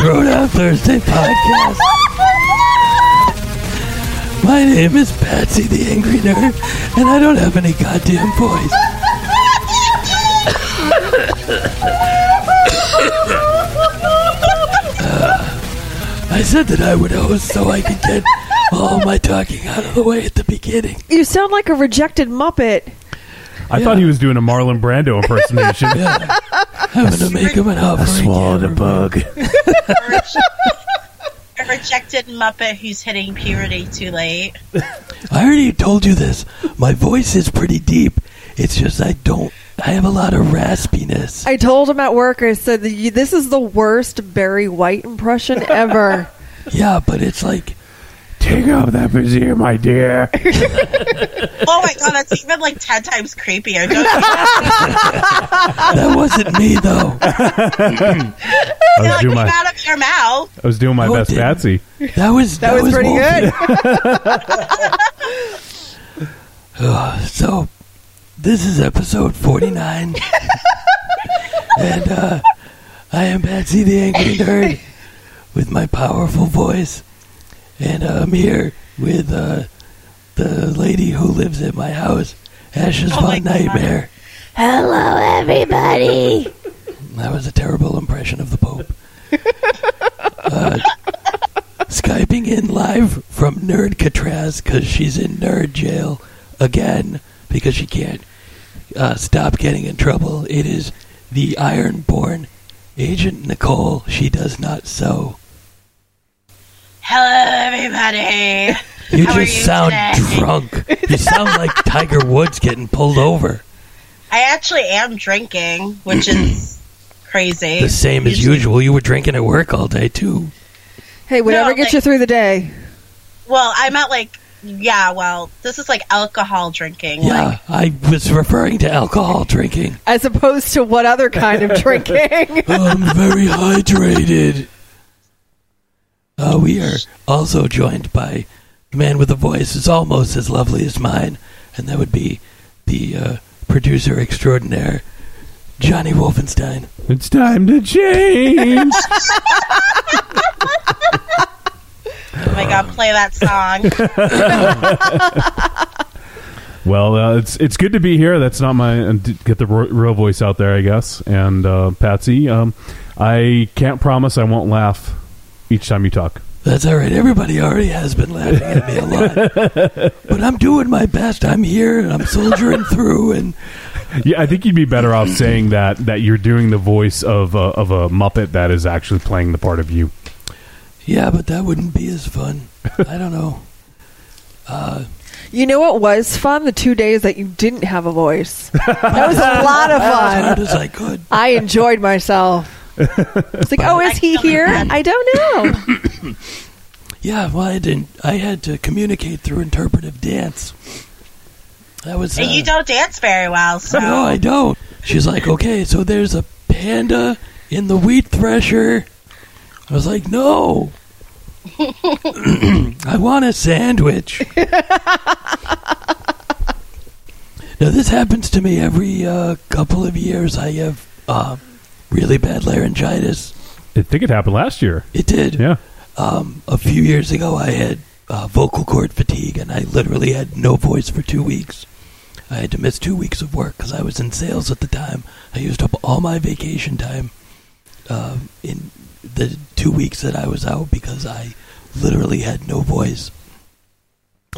Throwdown Thursday podcast. My name is Patsy the Angry Nerd, and I don't have any goddamn voice. Uh, I said that I would host so I could get all my talking out of the way at the beginning. You sound like a rejected Muppet. I Yeah. thought he was doing a Marlon Brando impersonation. Yeah. Having to make him an offer. he can't refuse. A rejected Muppet who's hitting puberty too late. I already told you this. My voice is pretty deep. It's just I don't. I have a lot of raspiness. I told him at work, I said, this is the worst Barry White impression ever. Yeah, but it's like Take off that brassiere, my dear. Oh my god, that's even like ten times creepier. Don't you? that wasn't me though. I was That doing my out of your mouth. I was doing my No, it best didn't. Patsy. That was That, was, pretty Wolfie. good. So this is episode forty nine, and uh, I am Patsy the Angry Nerd with my powerful voice, and uh, I'm here with uh, the lady who lives in my house, Ash's Oh my Fun God. Nightmare. Hello, everybody. That was a terrible impression of the Pope. uh, Skyping in live from Nerd Catraz because she's in nerd jail again because she can't uh, stop getting in trouble. It is the Ironborn Agent Nicole. She does not sow. Hello, everybody. You How just you sound today? drunk. You sound like Tiger Woods getting pulled over. I actually am drinking, which is crazy. The same as Usually- usual. You were drinking at work all day too. Hey, whatever No, gets like- you through the day. Well, I'm at like, yeah. Well, this is like alcohol drinking. Yeah, Like, I was referring to alcohol drinking. As opposed to what other kind of drinking? I'm very hydrated. Uh, we are also joined by the man with a voice is almost as lovely as mine, and that would be the uh, producer extraordinaire, Johnny Wolfenstein. It's time to change. oh my god, play that song. well, uh, it's it's good to be here. That's not my get the real voice out there, I guess. And uh, Patsy, um, I can't promise I won't laugh each time you talk. That's all right. Everybody already has been laughing at me a lot, but I'm doing my best. I'm here and I'm soldiering through. And Yeah, I think you'd be better off saying that that you're doing the voice of a, of a Muppet that is actually playing the part of you. yeah, but that wouldn't be as fun. I don't know. Uh, you know what was fun? The two days that you didn't have a voice. That was a lot of as hard fun. as I could. I enjoyed myself. It's like, oh, is he here? I don't know. Yeah, well, I didn't. I had to communicate through interpretive dance. That was. Uh, and you don't dance very well, so No, I don't. She's like, okay, so there's a panda in the wheat thresher. I was like, no. I want a sandwich. now, this happens to me every uh, couple of years. I have uh, really bad laryngitis. I think it happened last year. It did. Yeah. Um, a few years ago, I had uh, vocal cord fatigue, and I literally had no voice for two weeks. I had to miss two weeks of work because I was in sales at the time. I used up all my vacation time um, in the two weeks that I was out because I literally had no voice,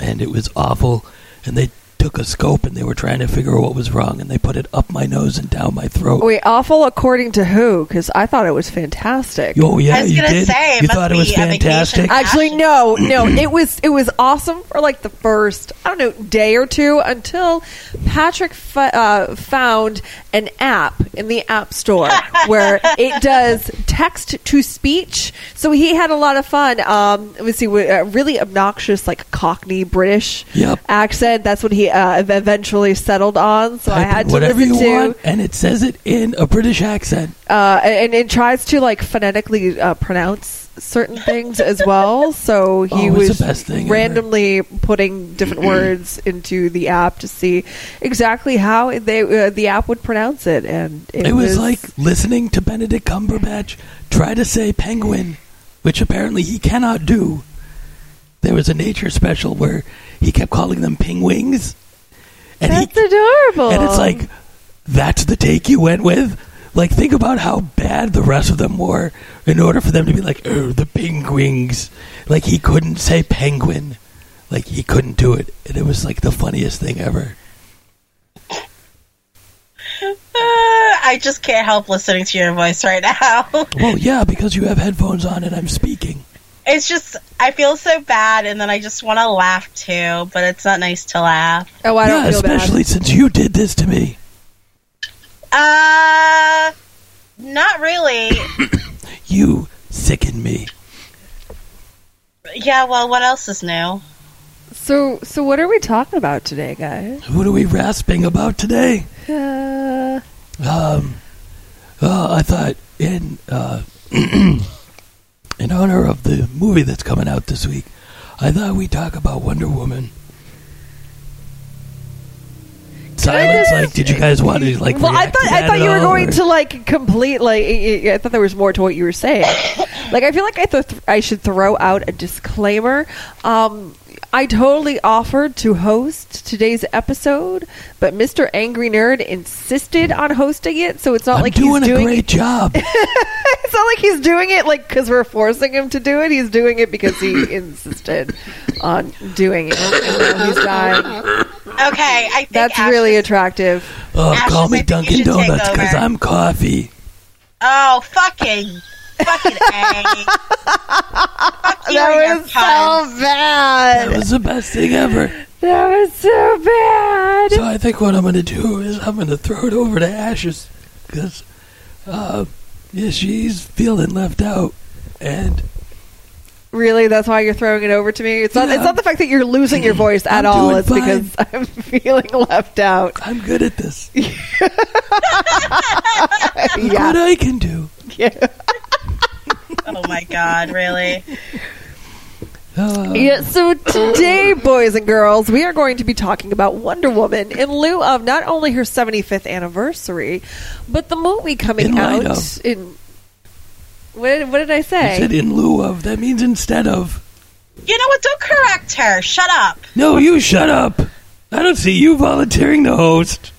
and it was awful. And they took a scope and they were trying to figure out what was wrong, and they put it up my nose and down my throat. Wait, awful according to who? Because I thought it was fantastic. Oh yeah, I was you gonna did. say, it you thought it was be a vacation. fantastic. Actually, no, no. It was it was awesome for like the first I don't know day or two until Patrick f- uh, found an app in the App Store where it does text to speech. So he had a lot of fun. Um, let me see, a really obnoxious like Cockney British Yep. accent. That's what he uh, eventually settled on. So I had to whatever listen you to. want, and it says it in a British accent. uh, and it tries to like phonetically uh, pronounce certain things as well. So he Oh, was thing ever. randomly putting different words into the app to see exactly how they uh, the app would pronounce it, and it, It was like listening to Benedict Cumberbatch try to say penguin, which apparently he cannot do. There was a nature special where he kept calling them pingwings. And that's he, adorable. and it's like that's the take you went with. Like think about how bad the rest of them were in order for them to be like, oh, the penguins. Like he couldn't say penguin. Like he couldn't do it. And it was like the funniest thing ever. Uh, I just can't help listening to your voice right now. Well, yeah, because you have headphones on and I'm speaking. It's just I feel so bad, and then I just want to laugh too, but it's not nice to laugh. oh, I don't yeah, feel especially since you did this to me. Uh, not really. You sicken me. yeah, well, what else is new? So, so what are we talking about today, guys? What are we rasping about today? Uh, Um, uh, I thought in uh, in honor of the movie that's coming out this week, I thought we'd talk about Wonder Woman. Silence. Like, did you guys want to like? well, I thought I thought you were going or- to like complete like I thought there was more to what you were saying. like I feel like I th- I should throw out a disclaimer. Um, I totally offered to host today's episode, but Mr. Angry Nerd insisted on hosting it, so it's not I'm like doing he's doing a doing great job. It's not like he's doing it like because we're forcing him to do it. He's doing it because he insisted on doing it. And he's dying. Okay, I think That's Ash really is- attractive. Oh, Ashes, call me Dunkin' Donuts because. I'm coffee. Oh, fucking, fucking A. Fuck you That and your was puns. so bad. That was the best thing ever. That was so bad. So I think what I'm going to do is I'm going to throw it over to Ashes because, uh, yeah, she's feeling left out, and Really, that's why you're throwing it over to me. It's not. Yeah. It's not the fact that you're losing your voice at I'm all. It's fine. because I'm feeling left out. I'm good at this. yeah. What I can do. yeah. Oh my god, really? Yeah, so today, boys and girls, we are going to be talking about Wonder Woman in lieu of not only her 75th anniversary, but the movie coming In light out of. in. What did, what did I I say? said in lieu of. That means instead of. You know what? Don't correct her. Shut up. No, you shut up. I don't see you volunteering to host.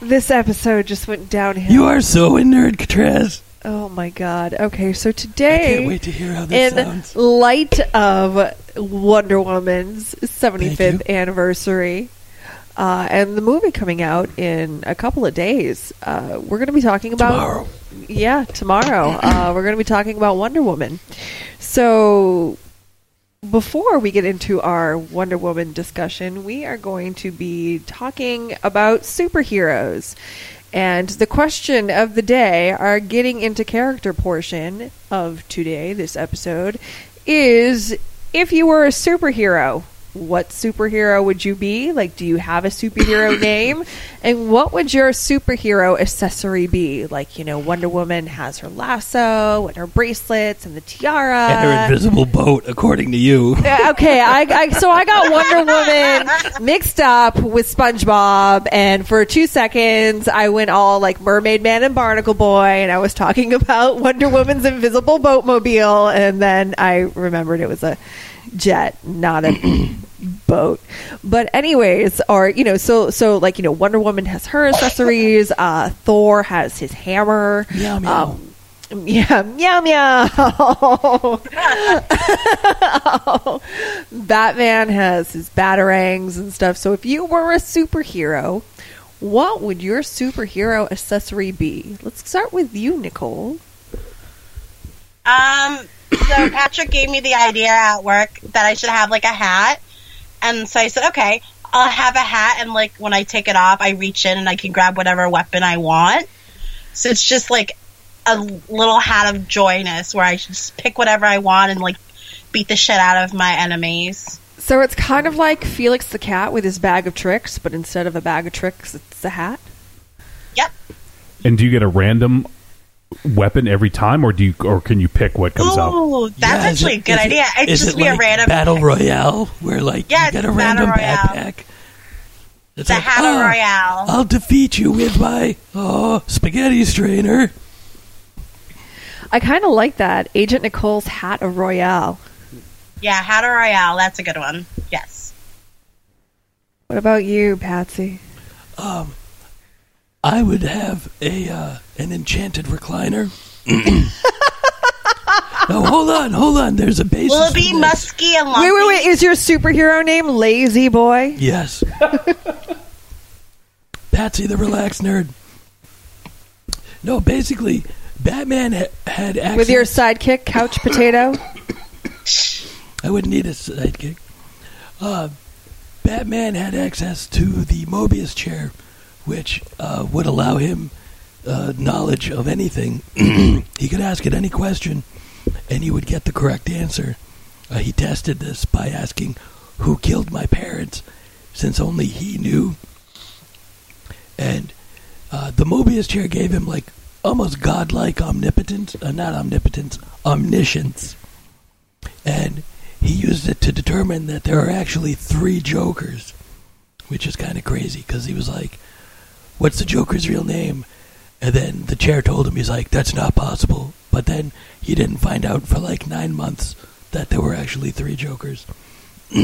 This episode just went downhill. You are so in nerd, Catrez. Oh my god. Okay, so I today. can't wait to hear how this in sounds. light of Wonder Woman's 75th anniversary uh, and the movie coming out in a couple of days, uh, we're going to be talking about. Tomorrow. Yeah, tomorrow. uh, we're going to be talking about Wonder Woman. So. Before we get into our Wonder Woman discussion, we are going to be talking about superheroes. And the question of the day, our getting into character portion of today, this episode, is if you were a superhero, what superhero would you be? Like, do you have a superhero name? And what would your superhero accessory be? Like, you know, Wonder Woman has her lasso and her bracelets and the tiara. and her invisible boat, according to you. Uh, okay, I, I so I got Wonder Woman mixed up with SpongeBob, and for two seconds I went all like Mermaid Man and Barnacle Boy, and I was talking about Wonder Woman's invisible boatmobile, and then I remembered it was a jet, not a boat. But anyways, or you know, so so like you know, Wonder Woman has her accessories. Uh, Thor has his hammer. Meow, meow. Um, yeah, meow meow. Batman has his batarangs and stuff. So if you were a superhero, what would your superhero accessory be? Let's start with you, Nicole. Um, so Patrick gave me the idea at work that I should have like a hat. And so I said, okay, I'll have a hat and like when I take it off, I reach in and I can grab whatever weapon I want. So it's just like a little hat of joyness where I just pick whatever I want and like beat the shit out of my enemies. So it's kind of like Felix the cat with his bag of tricks, but instead of a bag of tricks, it's a hat. Yep. And do you get a random weapon every time, or do you, or can you pick what comes out? Ooh, that's Yeah, actually it- a good is it- idea. It'd is just it be a like random battle pick. royale where like Yeah, you get a battle random royale. backpack. It's The like, Battle "Oh, Royale." I'll defeat you with my oh spaghetti strainer. I kind of like that. Agent Nicole's hat of Royale. Yeah, Battle Royale. That's a good one. Yes. What about you, Patsy? Um, I would have a uh, an enchanted recliner. no, hold on, hold on. There's a basis. Will it be for this. musky and lumpy? Wait, wait, wait. Is your superhero name Lazy Boy? Yes. Patsy the relaxed nerd. No, basically, Batman ha- had access. With your sidekick, Couch Potato? I wouldn't need a sidekick. Uh, Batman had access to the Mobius chair, which uh, would allow him uh, knowledge of anything. he could ask it any question, and he would get the correct answer. Uh, he tested this by asking, "Who killed my parents?" Since only he knew. And uh, the Mobius chair gave him like almost godlike omnipotence, uh, not omnipotence, omniscience and he used it to determine that there are actually three Jokers, which is kind of crazy because he was like, "What's the Joker's real name?" And then the chair told him, "He's like, that's not possible." But then he didn't find out for like nine months that there were actually three Jokers.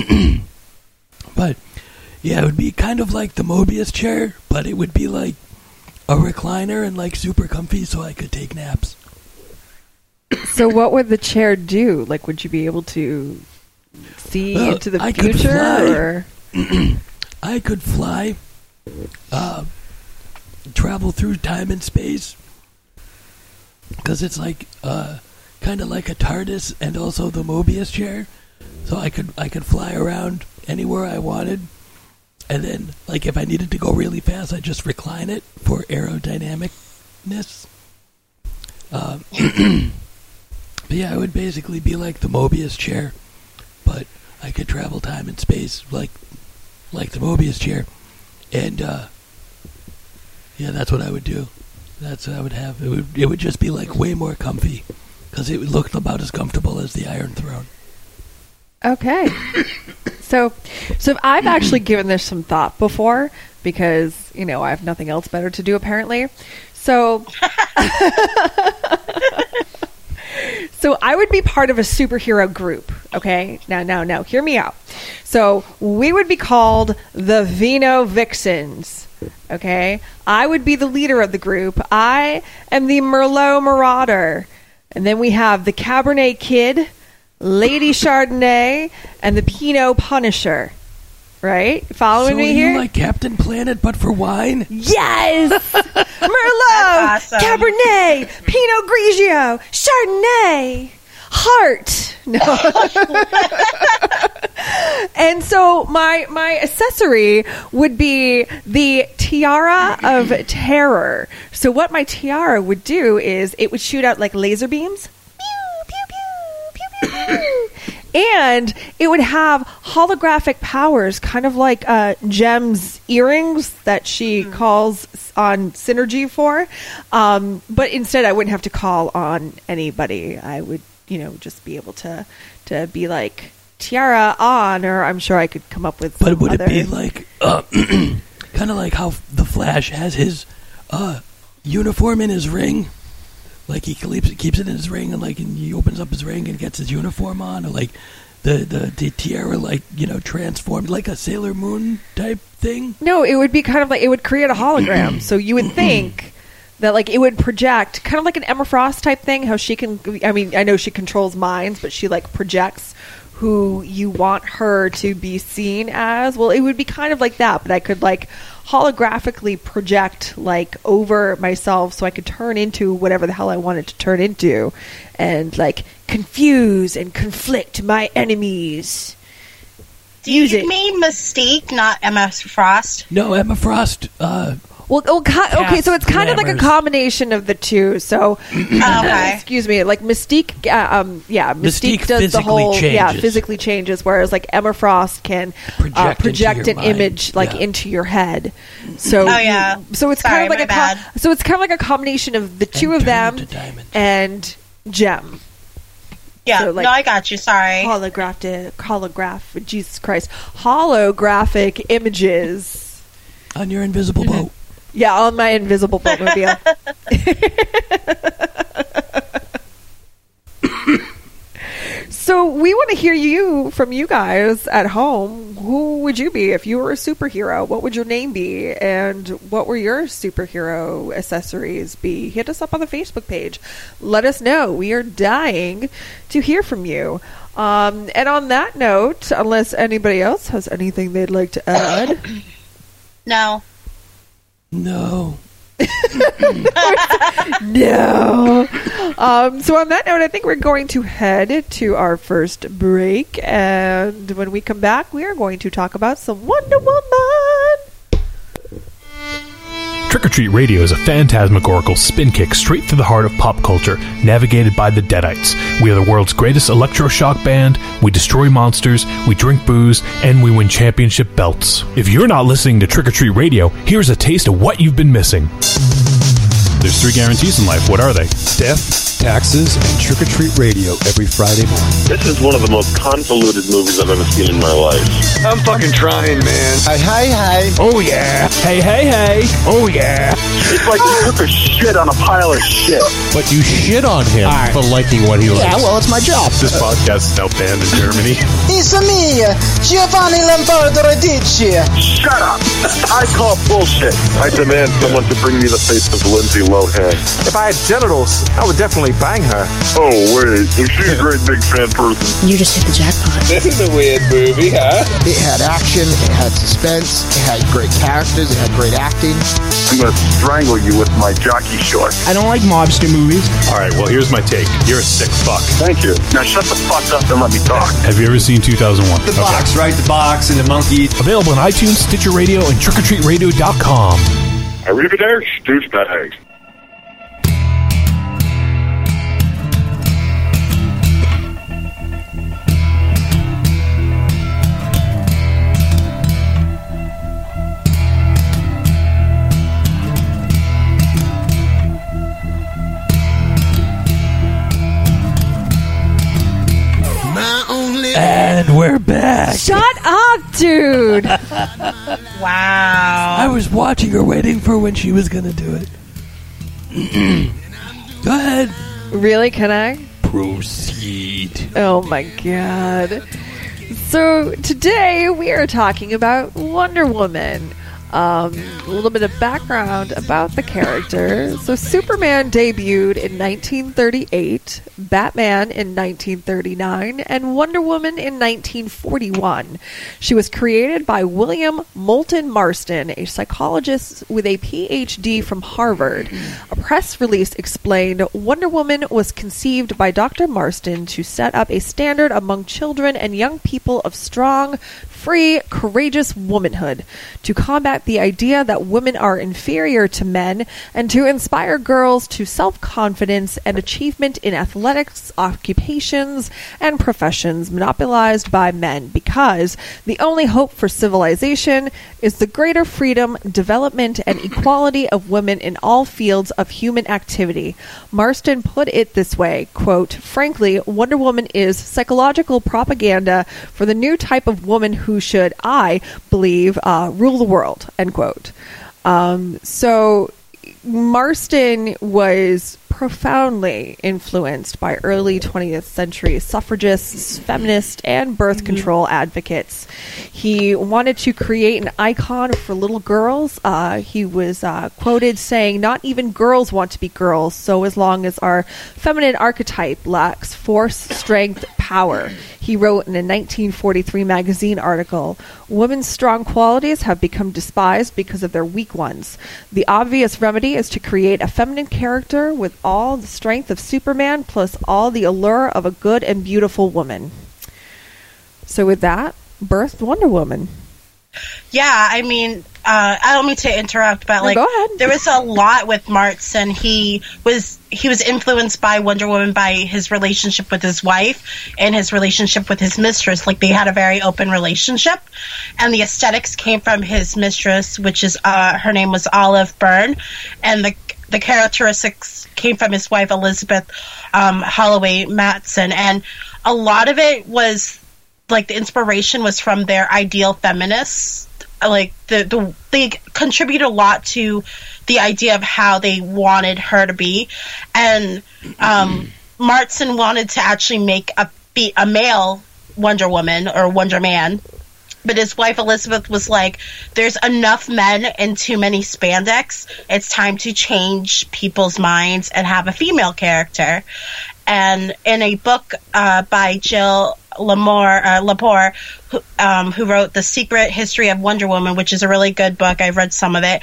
but yeah, it would be kind of like the Mobius chair, but it would be like a recliner and like super comfy, so I could take naps. So, what would the chair do? Like, would you be able to see Well, into the I could future? fly. Or I could fly, uh, travel through time and space, because it's like uh, kind of like a TARDIS and also the Mobius chair. So I could I could fly around anywhere I wanted, and then like if I needed to go really fast, I just recline it for aerodynamicness. Um, but yeah, I would basically be like the Mobius chair, but I could travel time and space like like the Mobius chair, and uh, yeah, that's what I would do. That's what I would have. It would it would just be like way more comfy because it looked about as comfortable as the Iron Throne. Okay. so, so I've actually given this some thought before because you know I have nothing else better to do apparently. So, so I would be part of a superhero group. Okay, now, now, now, hear me out. So we would be called the Vino Vixens. Okay, I would be the leader of the group. I am the Merlot Marauder, and then we have the Cabernet Kid. Lady Chardonnay and the Pinot Punisher. Right? Following so me are here? you like Captain Planet but for wine? yes! Merlot! That's awesome. Cabernet! Pinot Grigio! Chardonnay! Heart! No. and so my my accessory would be the tiara of terror. So what my tiara would do is it would shoot out like laser beams. Pew, pew, pew, pew, pew, pew. And it would have holographic powers, kind of like uh, Jem's earrings that she calls on Synergy for. Um, but instead, I wouldn't have to call on anybody. I would, you know, just be able to to be like tiara on, or I'm sure I could come up with. But would other... it be like uh, kind of like how the Flash has his uh, uniform in his ring? Like he keeps keeps it in his ring, and like and he opens up his ring and gets his uniform on, or like the the, the tiara, like you know, transformed like a Sailor Moon type thing. No, it would be kind of like it would create a hologram. so you would think that like it would project kind of like an Emma Frost type thing. How she can, I mean, I know she controls minds, but she like projects who you want her to be seen as. Well, it would be kind of like that, but I could like holographically project like over myself so I could turn into whatever the hell I wanted to turn into and like confuse and conflict my enemies. Do Use you it. mean Mystique, not Emma Frost? No, Emma Frost uh, Well, well ki- okay, so it's kind of like a glamours. combination of the two. So, okay. excuse me, like Mystique, uh, um, yeah, Mystique, Mystique does the physically whole, yeah, changes. physically changes, whereas like Emma Frost can Project uh, into project your an mind. image like Yeah. into your head. So, Oh, yeah. so it's Sorry, kind of like my a co- so it's kind of like a combination of the two And of turn them into diamonds. and Jem. Yeah, So, like- no, I got you. Sorry. holographic holograph Jesus Christ holographic images on your invisible boat. yeah on my invisible boatmobile so we want to hear you from you guys at home. Who would you be? If you were a superhero what would your name be? And what were your superhero accessories be? Hit us up on the facebook page. Let us know. We are dying to hear from you. Um, and on that note unless anybody else has anything they'd like to add. No. No. No. Um, so on that note, I think we're going to head to our first break, and when we come back, we are going to talk about some Wonder Woman. Trick or Treat Radio is a phantasmagorical spin kick straight through the heart of pop culture, navigated by the Deadites. We are the world's greatest electroshock band, we destroy monsters, we drink booze, and we win championship belts. If you're not listening to Trick or Treat Radio, here's a taste of what you've been missing. There's three guarantees in life. What are they? Death, taxes, and trick or treat radio every Friday morning. This is one of the most convoluted movies I've ever seen in my life. I'm fucking trying, man. Hi, hi, hi. Oh yeah. Hey, hey, hey! Oh yeah. It's like you took a shit on a pile of shit. But you shit on him for liking what he likes. Yeah, well, it's my job. This podcast is now banned in Germany. It's me, Giovanni Lombardo Radici. Shut up! I call bullshit. I demand someone to bring me the face of Lindsay Lohan. If I had genitals, I would definitely bang her. Oh, wait. She's a great big fan person. You just hit the jackpot. This is a weird movie, huh? It had action, it had suspense, it had great characters, it had great acting. I'm gonna strangle you with my jockey shorts. I don't like mobster movies. All right, well, here's my take. You're a sick fuck. Thank you. Now shut the fuck up and let me talk. Have you ever seen 2001? The box, right? The box and the monkey. Available on iTunes, Stitcher Radio, and trickortreatradio.com. Arrivederci, douchebag. Dude. Wow. I was watching her, waiting for when she was going to do it. Go ahead. really? Can I? Proceed. Oh my god. So today we are talking about Wonder Woman. Um, a little bit of background about the character. So Superman debuted in 1938, Batman in 1939, and Wonder Woman in 1941. She was created by William Moulton Marston, a psychologist with a PhD from Harvard. A press release explained Wonder Woman was conceived by Dr. Marston to set up a standard among children and young people of strong, free, courageous womanhood, to combat the idea that women are inferior to men, and to inspire girls to self confidence and achievement in athletics, occupations, and professions monopolized by men, because the only hope for civilization is the greater freedom, development, and equality of women in all fields of human activity. Marston put it this way quote, Frankly, Wonder Woman is psychological propaganda for the new type of woman who should, I believe, uh, rule the world. End quote. Um, so Marston was profoundly influenced by early 20th century suffragists, feminists, and birth control advocates. He wanted to create an icon for little girls. Uh, he was uh, quoted saying, Not even girls want to be girls, so as long as our feminine archetype lacks force, strength, power. He wrote in a 1943 magazine article Women's strong qualities have become despised because of their weak ones. The obvious remedy is to create a feminine character with all the strength of Superman plus all the allure of a good and beautiful woman. So, with that, birthed Wonder Woman. Yeah, I mean, uh, I don't mean to interrupt, but No, like, ahead. there was a lot with Marston. He was he was influenced by Wonder Woman by his relationship with his wife and his relationship with his mistress. Like, they had a very open relationship, and the aesthetics came from his mistress, which is uh, her name was Olive Byrne, and the the characteristics came from his wife Elizabeth um, Holloway Marston, and a lot of it was like the inspiration was from their ideal feminists. Like the, the they contribute a lot to the idea of how they wanted her to be, and um, Marston wanted to actually make a be a male Wonder Woman or Wonder Man. But his wife Elizabeth was like, "There's enough men and too many spandex. It's time to change people's minds and have a female character." And in a book uh, by Jill Lamore, uh, Lepore, who, um, who wrote The Secret History of Wonder Woman, which is a really good book. I've read some of it.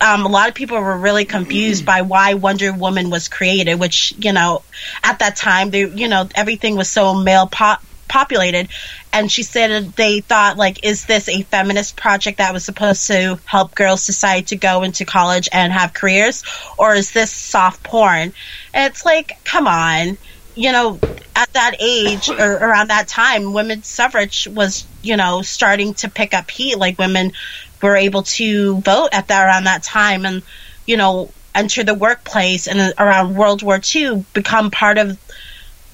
Um, a lot of people were really confused by why Wonder Woman was created, which, you know, at that time, they, you know, everything was so male pop populated and she said they thought like is this a feminist project that was supposed to help girls decide to go into college and have careers or is this soft porn? And it's like come on. You know at that age or around that time women's suffrage was you know starting to pick up heat. Like women were able to vote at that around that time and you know enter the workplace and around world war ii become part of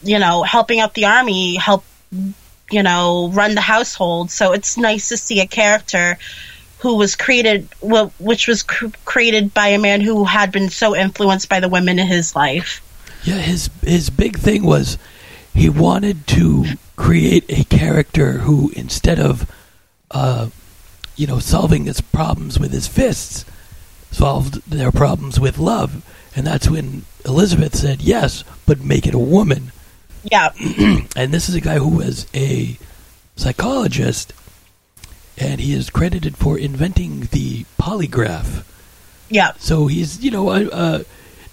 you know helping out the army help you know, run the household. So it's nice to see a character who was created, well, which was cr- created by a man who had been so influenced by the women in his life. Yeah, his his big thing was he wanted to create a character who, instead of, uh, you know, solving his problems with his fists, solved their problems with love, and that's when Elizabeth said yes, but make it a woman. Yeah. and this is a guy who was a psychologist, and he is credited for inventing the polygraph. Yeah. So he's, you know, uh,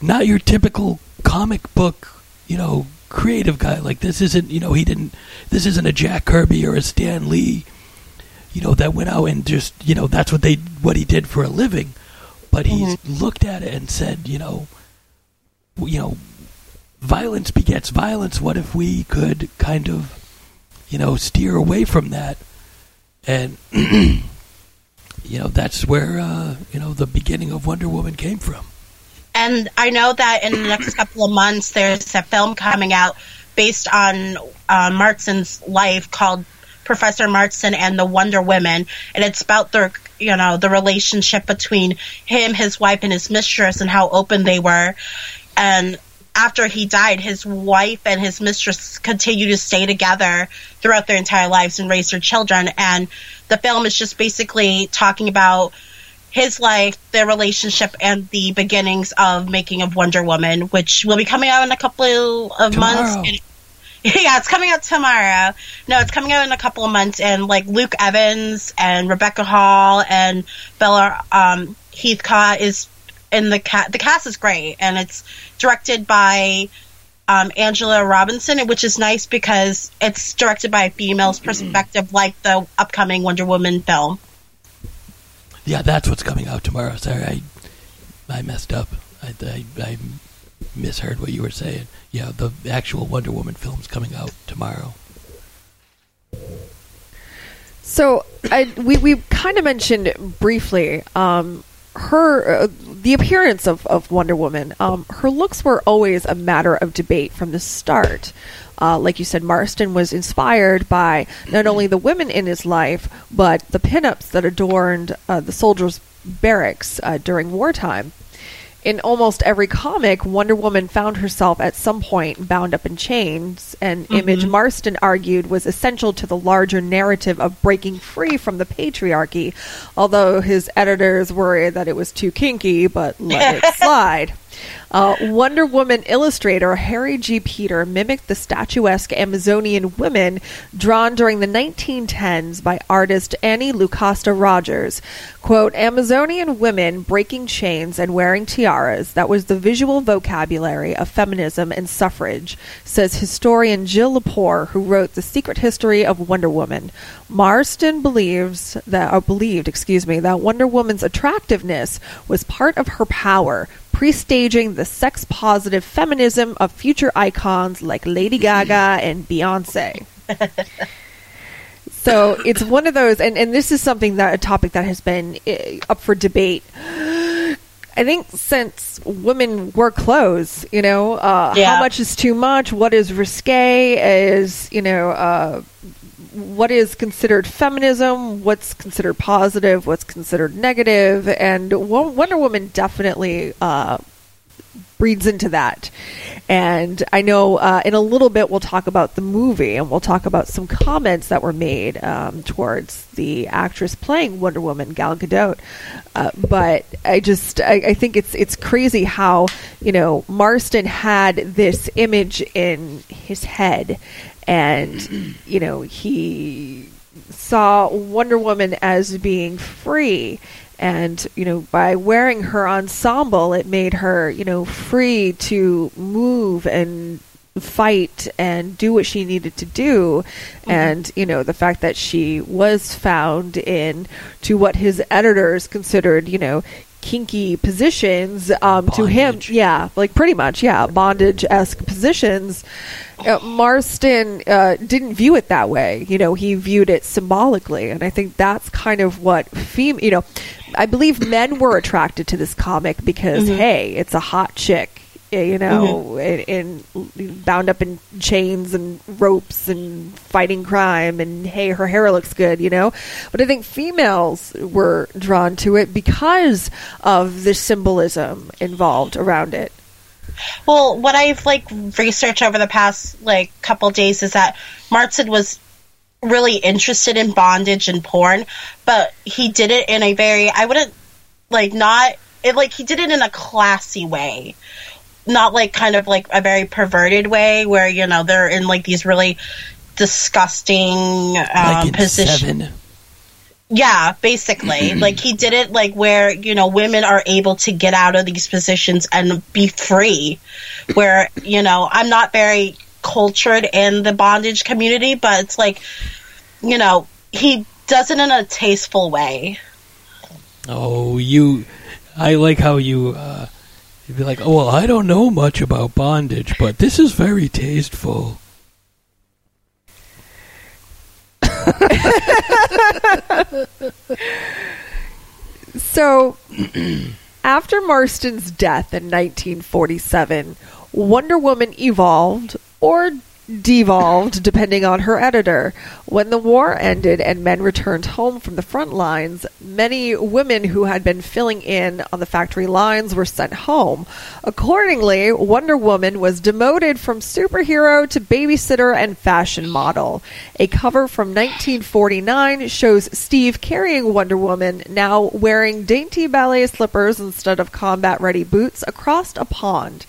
not your typical comic book, you know, creative guy. Like this isn't, you know, he didn't. This isn't a Jack Kirby or a Stan Lee, you know, that went out and just, you know, that's what they what he did for a living. But he's looked at it and said, you know, you know, violence begets violence. What if we could kind of, you know, steer away from that? And you know, that's where uh, you know the beginning of Wonder Woman came from. And I know that in the next couple of months, there's a film coming out based on uh, Marston's life called Professor Marston and the Wonder Women, and it's about their, you know, the relationship between him, his wife, and his mistress, and how open they were. And after he died, his wife and his mistress continue to stay together throughout their entire lives and raise their children. And the film is just basically talking about his life, their relationship, and the beginnings of making of Wonder Woman, which will be coming out in a couple of Tomorrow. months. yeah, it's coming out tomorrow. No, it's coming out in a couple of months, and like Luke Evans and Rebecca Hall and Bella um, Heathcote is in the cast. The cast is great, and it's directed by um, Angela Robinson, which is nice because it's directed by a female's perspective, like the upcoming Wonder Woman film. Yeah, that's what's coming out tomorrow. Sorry, I I messed up. I, I, I misheard what you were saying. Yeah, the actual Wonder Woman film's coming out tomorrow. So I, we we kind of mentioned briefly um, her uh, the appearance of, of Wonder Woman. Um, her looks were always a matter of debate from the start. Uh, like you said, Marston was inspired by not only the women in his life, but the pinups that adorned uh, the soldiers' barracks uh, during wartime. In almost every comic, Wonder Woman found herself at some point bound up in chains, an mm-hmm. image Marston argued was essential to the larger narrative of breaking free from the patriarchy, although his editors worried that it was too kinky, but let it slide. Uh, Wonder Woman illustrator Harry G. Peter mimicked the statuesque Amazonian women drawn during the 1910s by artist Annie Lucasta Rogers. Quote, Amazonian women breaking chains and wearing tiaras, that was the visual vocabulary of feminism and suffrage, says historian Jill Lepore, who wrote The Secret History of Wonder Woman. Marston believes that, or believed, excuse me, that Wonder Woman's attractiveness was part of her power, pre-staging the sex-positive feminism of future icons like Lady Gaga and Beyonce. So it's one of those, and, and this is something that a topic that has been uh, up for debate. I think since women wear clothes, you know, uh, Yeah. how much is too much? What is risque? Is you know, uh, what is considered feminism? What's considered positive? What's considered negative? And Wonder Woman definitely uh, breeds into that. And I know uh, in a little bit we'll talk about the movie and we'll talk about some comments that were made um, towards the actress playing Wonder Woman, Gal Gadot. Uh, but I just I, I think it's it's crazy how you know Marston had this image in his head, and you know he saw Wonder Woman as being free. And, you know, by wearing her ensemble, it made her, you know, free to move and fight and do what she needed to do. Mm-hmm. And, you know, the fact that she was found in to what his editors considered, you know, kinky positions um, to him yeah like pretty much yeah bondage esque positions. Uh, marston uh, didn't view it that way. You know he viewed it symbolically and i think that's kind of what fem- you know i believe men were attracted to this comic because Mhm. hey it's a hot chick you know mm-hmm. in, in bound up in chains and ropes and fighting crime and hey her hair looks good you know? But i think females were drawn to it because of the symbolism involved around it. Well, what I've like researched over the past like couple days is that Martin was really interested in bondage and porn, but he did it in a very I wouldn't like not it like he did it in a classy way. Not like kind of like a very perverted way where you know they're in like these really disgusting um, like positions. Yeah, basically. like he did it like where, you know, women are able to get out of these positions and be free. Where, you know, I'm not very cultured in the bondage community, but it's like, you know, he does it in a tasteful way. Oh, you. I like how you. Uh, you'd be like, oh, well, I don't know much about bondage, but this is very tasteful. So, after Marston's death in 1947, Wonder Woman evolved or devolved, depending on her editor. When the war ended and men returned home from the front lines, many women who had been filling in on the factory lines were sent home. Accordingly, Wonder Woman was demoted from superhero to babysitter and fashion model. A cover from 1949 shows Steve carrying Wonder Woman, now wearing dainty ballet slippers instead of combat ready boots, across a pond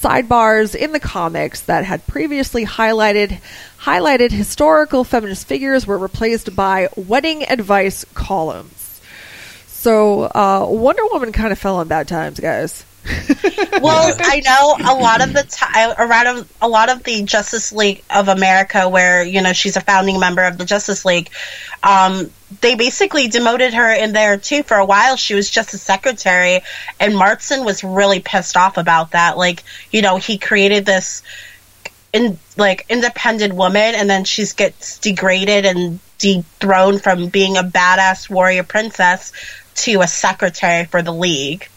sidebars in the comics that had previously highlighted highlighted historical feminist figures were replaced by wedding advice columns. So uh, Wonder Woman kind of fell on bad times, guys. well, I know a lot of the time around a lot of the Justice League of America, where you know she's a founding member of the Justice League. Um, they basically demoted her in there too. For a while, she was just a secretary, and Martin was really pissed off about that. Like, you know, he created this in like independent woman, and then she gets degraded and dethroned from being a badass warrior princess to a secretary for the league.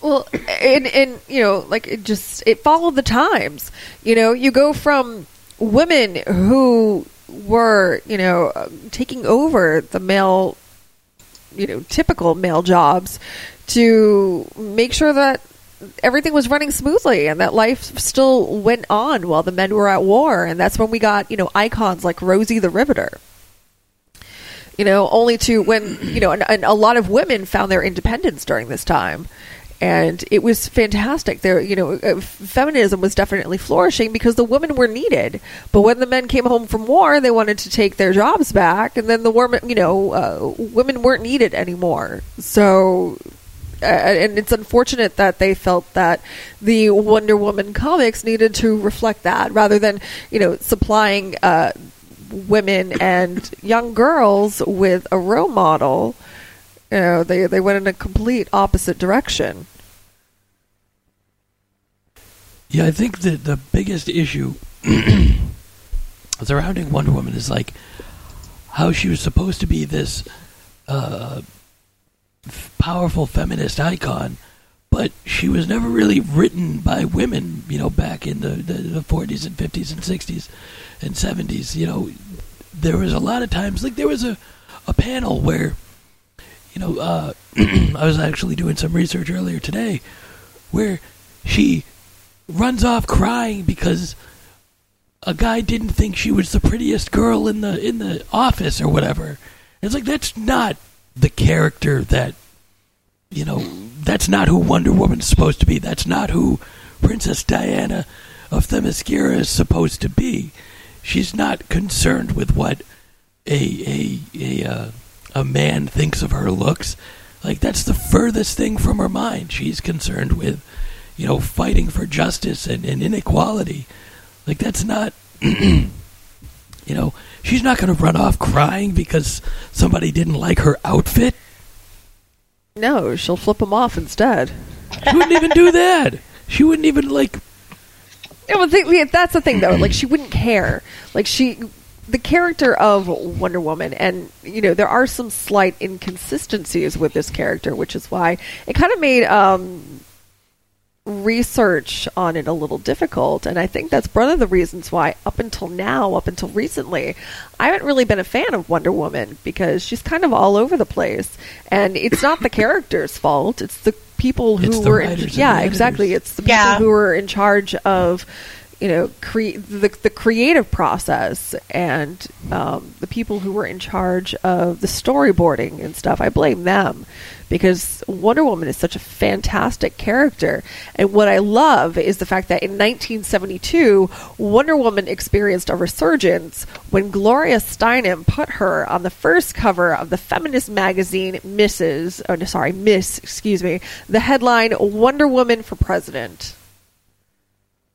Well, and and you know, like it just it followed the times. You know, you go from women who were you know taking over the male, you know, typical male jobs to make sure that everything was running smoothly and that life still went on while the men were at war. And that's when we got you know icons like Rosie the Riveter. You know, only to when you know, and, and a lot of women found their independence during this time and it was fantastic. There, you know, uh, feminism was definitely flourishing because the women were needed. But when the men came home from war, they wanted to take their jobs back, and then the women, you know, uh, women weren't needed anymore. So uh, and it's unfortunate that they felt that the Wonder Woman comics needed to reflect that rather than you know supplying uh, women and young girls with a role model. You know, they they went in a complete opposite direction. Yeah, I think that the biggest issue surrounding Wonder Woman is like how she was supposed to be this uh, f- powerful feminist icon, but she was never really written by women. You know, back in the, the, the 40s and 50s and 60s and 70s. You know, there was a lot of times like there was a a panel where you know uh, I was actually doing some research earlier today where she runs off crying because a guy didn't think she was the prettiest girl in the in the office or whatever. It's like that's not the character that you know that's not who Wonder Woman's supposed to be. That's not who Princess Diana of Themyscira is supposed to be. She's not concerned with what a a a uh, a man thinks of her looks. Like that's the furthest thing from her mind. She's concerned with, you know, fighting for justice and, and inequality. Like that's not, you know, she's not going to run off crying because somebody didn't like her outfit. No, she'll flip them off instead. She wouldn't even do that. She wouldn't even like. Yeah, well, th- that's the thing, though. Like, she wouldn't care. Like, she, the character of Wonder Woman, and you know, there are some slight inconsistencies with this character, which is why it kind of made um, research on it a little difficult. And I think that's one of the reasons why, up until now, up until recently, I haven't really been a fan of Wonder Woman because she's kind of all over the place, and it's not the character's fault; it's the people who It's the were in, yeah, exactly. It's the people Yeah. who were in charge of you know cre- the the creative process and um, the people who were in charge of the storyboarding and stuff. I blame them because Wonder Woman is such a fantastic character, and what I love is the fact that in 1972, Wonder Woman experienced a resurgence when Gloria Steinem put her on the first cover of the feminist magazine Mrs. Oh, no, sorry, Miss. Excuse me. The headline: Wonder Woman for President.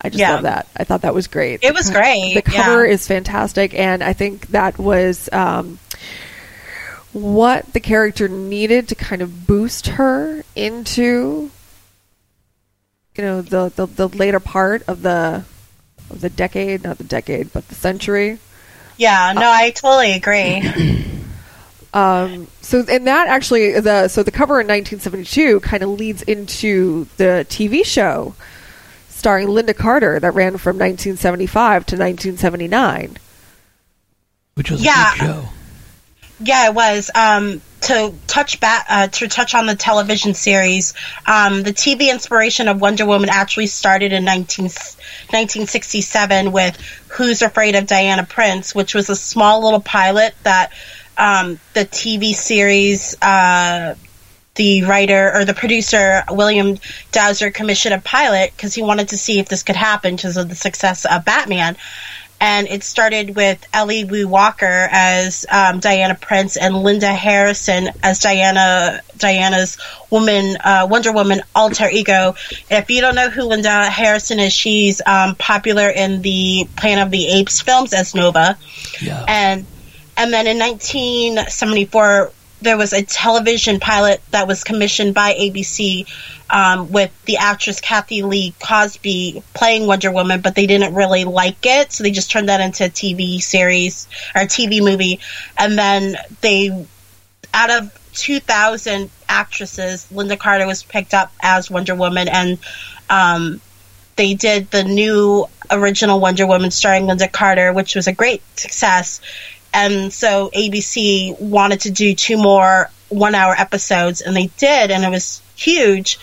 I just Yeah. love that. I thought that was great. It was great, The cover yeah. is fantastic, and I think that was um, what the character needed to kind of boost her into, you know, the the, the later part of the of the decade, not the decade, but the century. Yeah, no, I totally agree. Um, so, and that actually, the so the cover in 1972 kind of leads into the TV show starring Lynda Carter that ran from 1975 to 1979. Which was Yeah. a good show. Yeah, it was. Um, to touch back, uh, to touch on the television series, um, the TV inspiration of Wonder Woman actually started in 19, 1967 with Who's Afraid of Diana Prince, which was a small little pilot that um, the TV series, uh, the writer or the producer, William Dozier, commissioned a pilot because he wanted to see if this could happen because of the success of Batman and it started with Ellie Wood Walker as um, Diana Prince and Linda Harrison as Diana Diana's woman uh, Wonder Woman alter ego. And if you don't know who Linda Harrison is, she's um, popular in the Planet of the Apes films as Nova. Yeah. And and then in 1974 there was a television pilot that was commissioned by ABC um, with the actress Cathy Lee Crosby playing Wonder Woman, but they didn't really like it, so they just turned that into a TV series or TV movie. And then they, out of 2,000 actresses, Lynda Carter was picked up as Wonder Woman, and um, they did the new original Wonder Woman starring Lynda Carter, which was a great success. And so ABC wanted to do two more one hour episodes, and they did, and it was huge.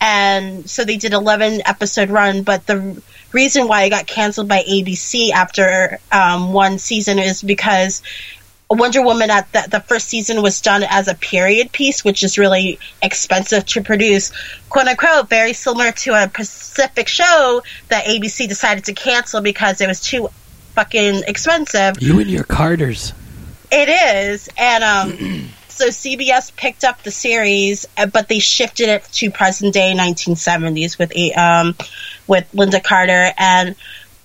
And so they did 11 episode run, but the reason why it got canceled by ABC after um, one season is because Wonder Woman at the, the first season was done as a period piece, which is really expensive to produce, quote unquote, very similar to a Pacific show that ABC decided to cancel because it was too fucking expensive. You and your Carters. It is, and um, so CBS picked up the series, uh, but they shifted it to present day 1970s with a um, with Lynda Carter, and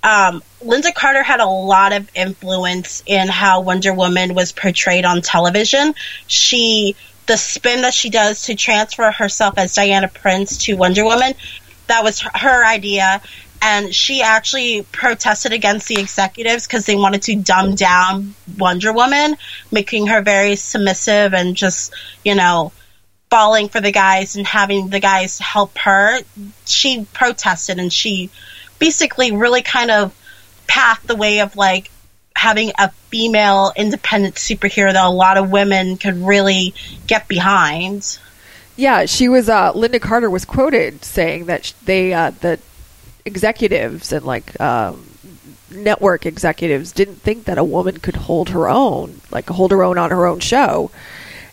um, Lynda Carter had a lot of influence in how Wonder Woman was portrayed on television. She the spin that she does to transfer herself as Diana Prince to Wonder Woman, that was her- her idea. And she actually protested against the executives because they wanted to dumb down Wonder Woman, making her very submissive and just, you know, falling for the guys and having the guys help her. She protested and she basically really kind of pathed the way of like having a female independent superhero that a lot of women could really get behind. Yeah, she was. Uh, Lynda Carter was quoted saying that they, uh, the executives and like um, network executives, didn't think that a woman could hold her own, like hold her own on her own show.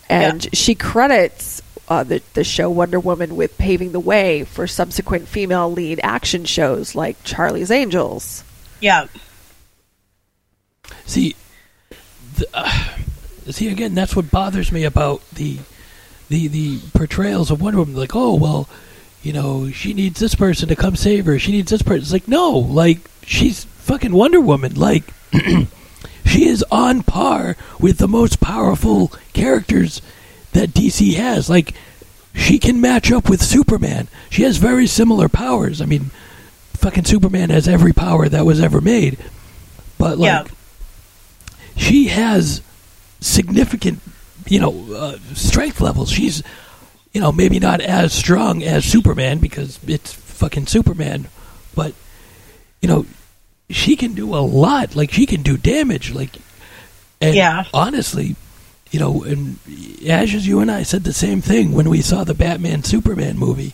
And she credits uh, the the show Wonder Woman with paving the way for subsequent female lead action shows like Charlie's Angels. Yeah. See, the, uh, see again. That's what bothers me about the the the portrayals of Wonder Woman. Like, oh well, you know, she needs this person to come save her. She needs this person. It's like, no, like she's fucking Wonder Woman. Like, she is on par with the most powerful characters that DC has. Like, she can match up with Superman. She has very similar powers. I mean, fucking Superman has every power that was ever made. But like, Yeah. she has significant, you know, uh, strength levels. She's, you know, maybe not as strong as Superman because it's fucking Superman, but you know, she can do a lot. Like she can do damage. Like, and Yeah. honestly, you know, and Ash, as you and I said the same thing when we saw the Batman Superman movie.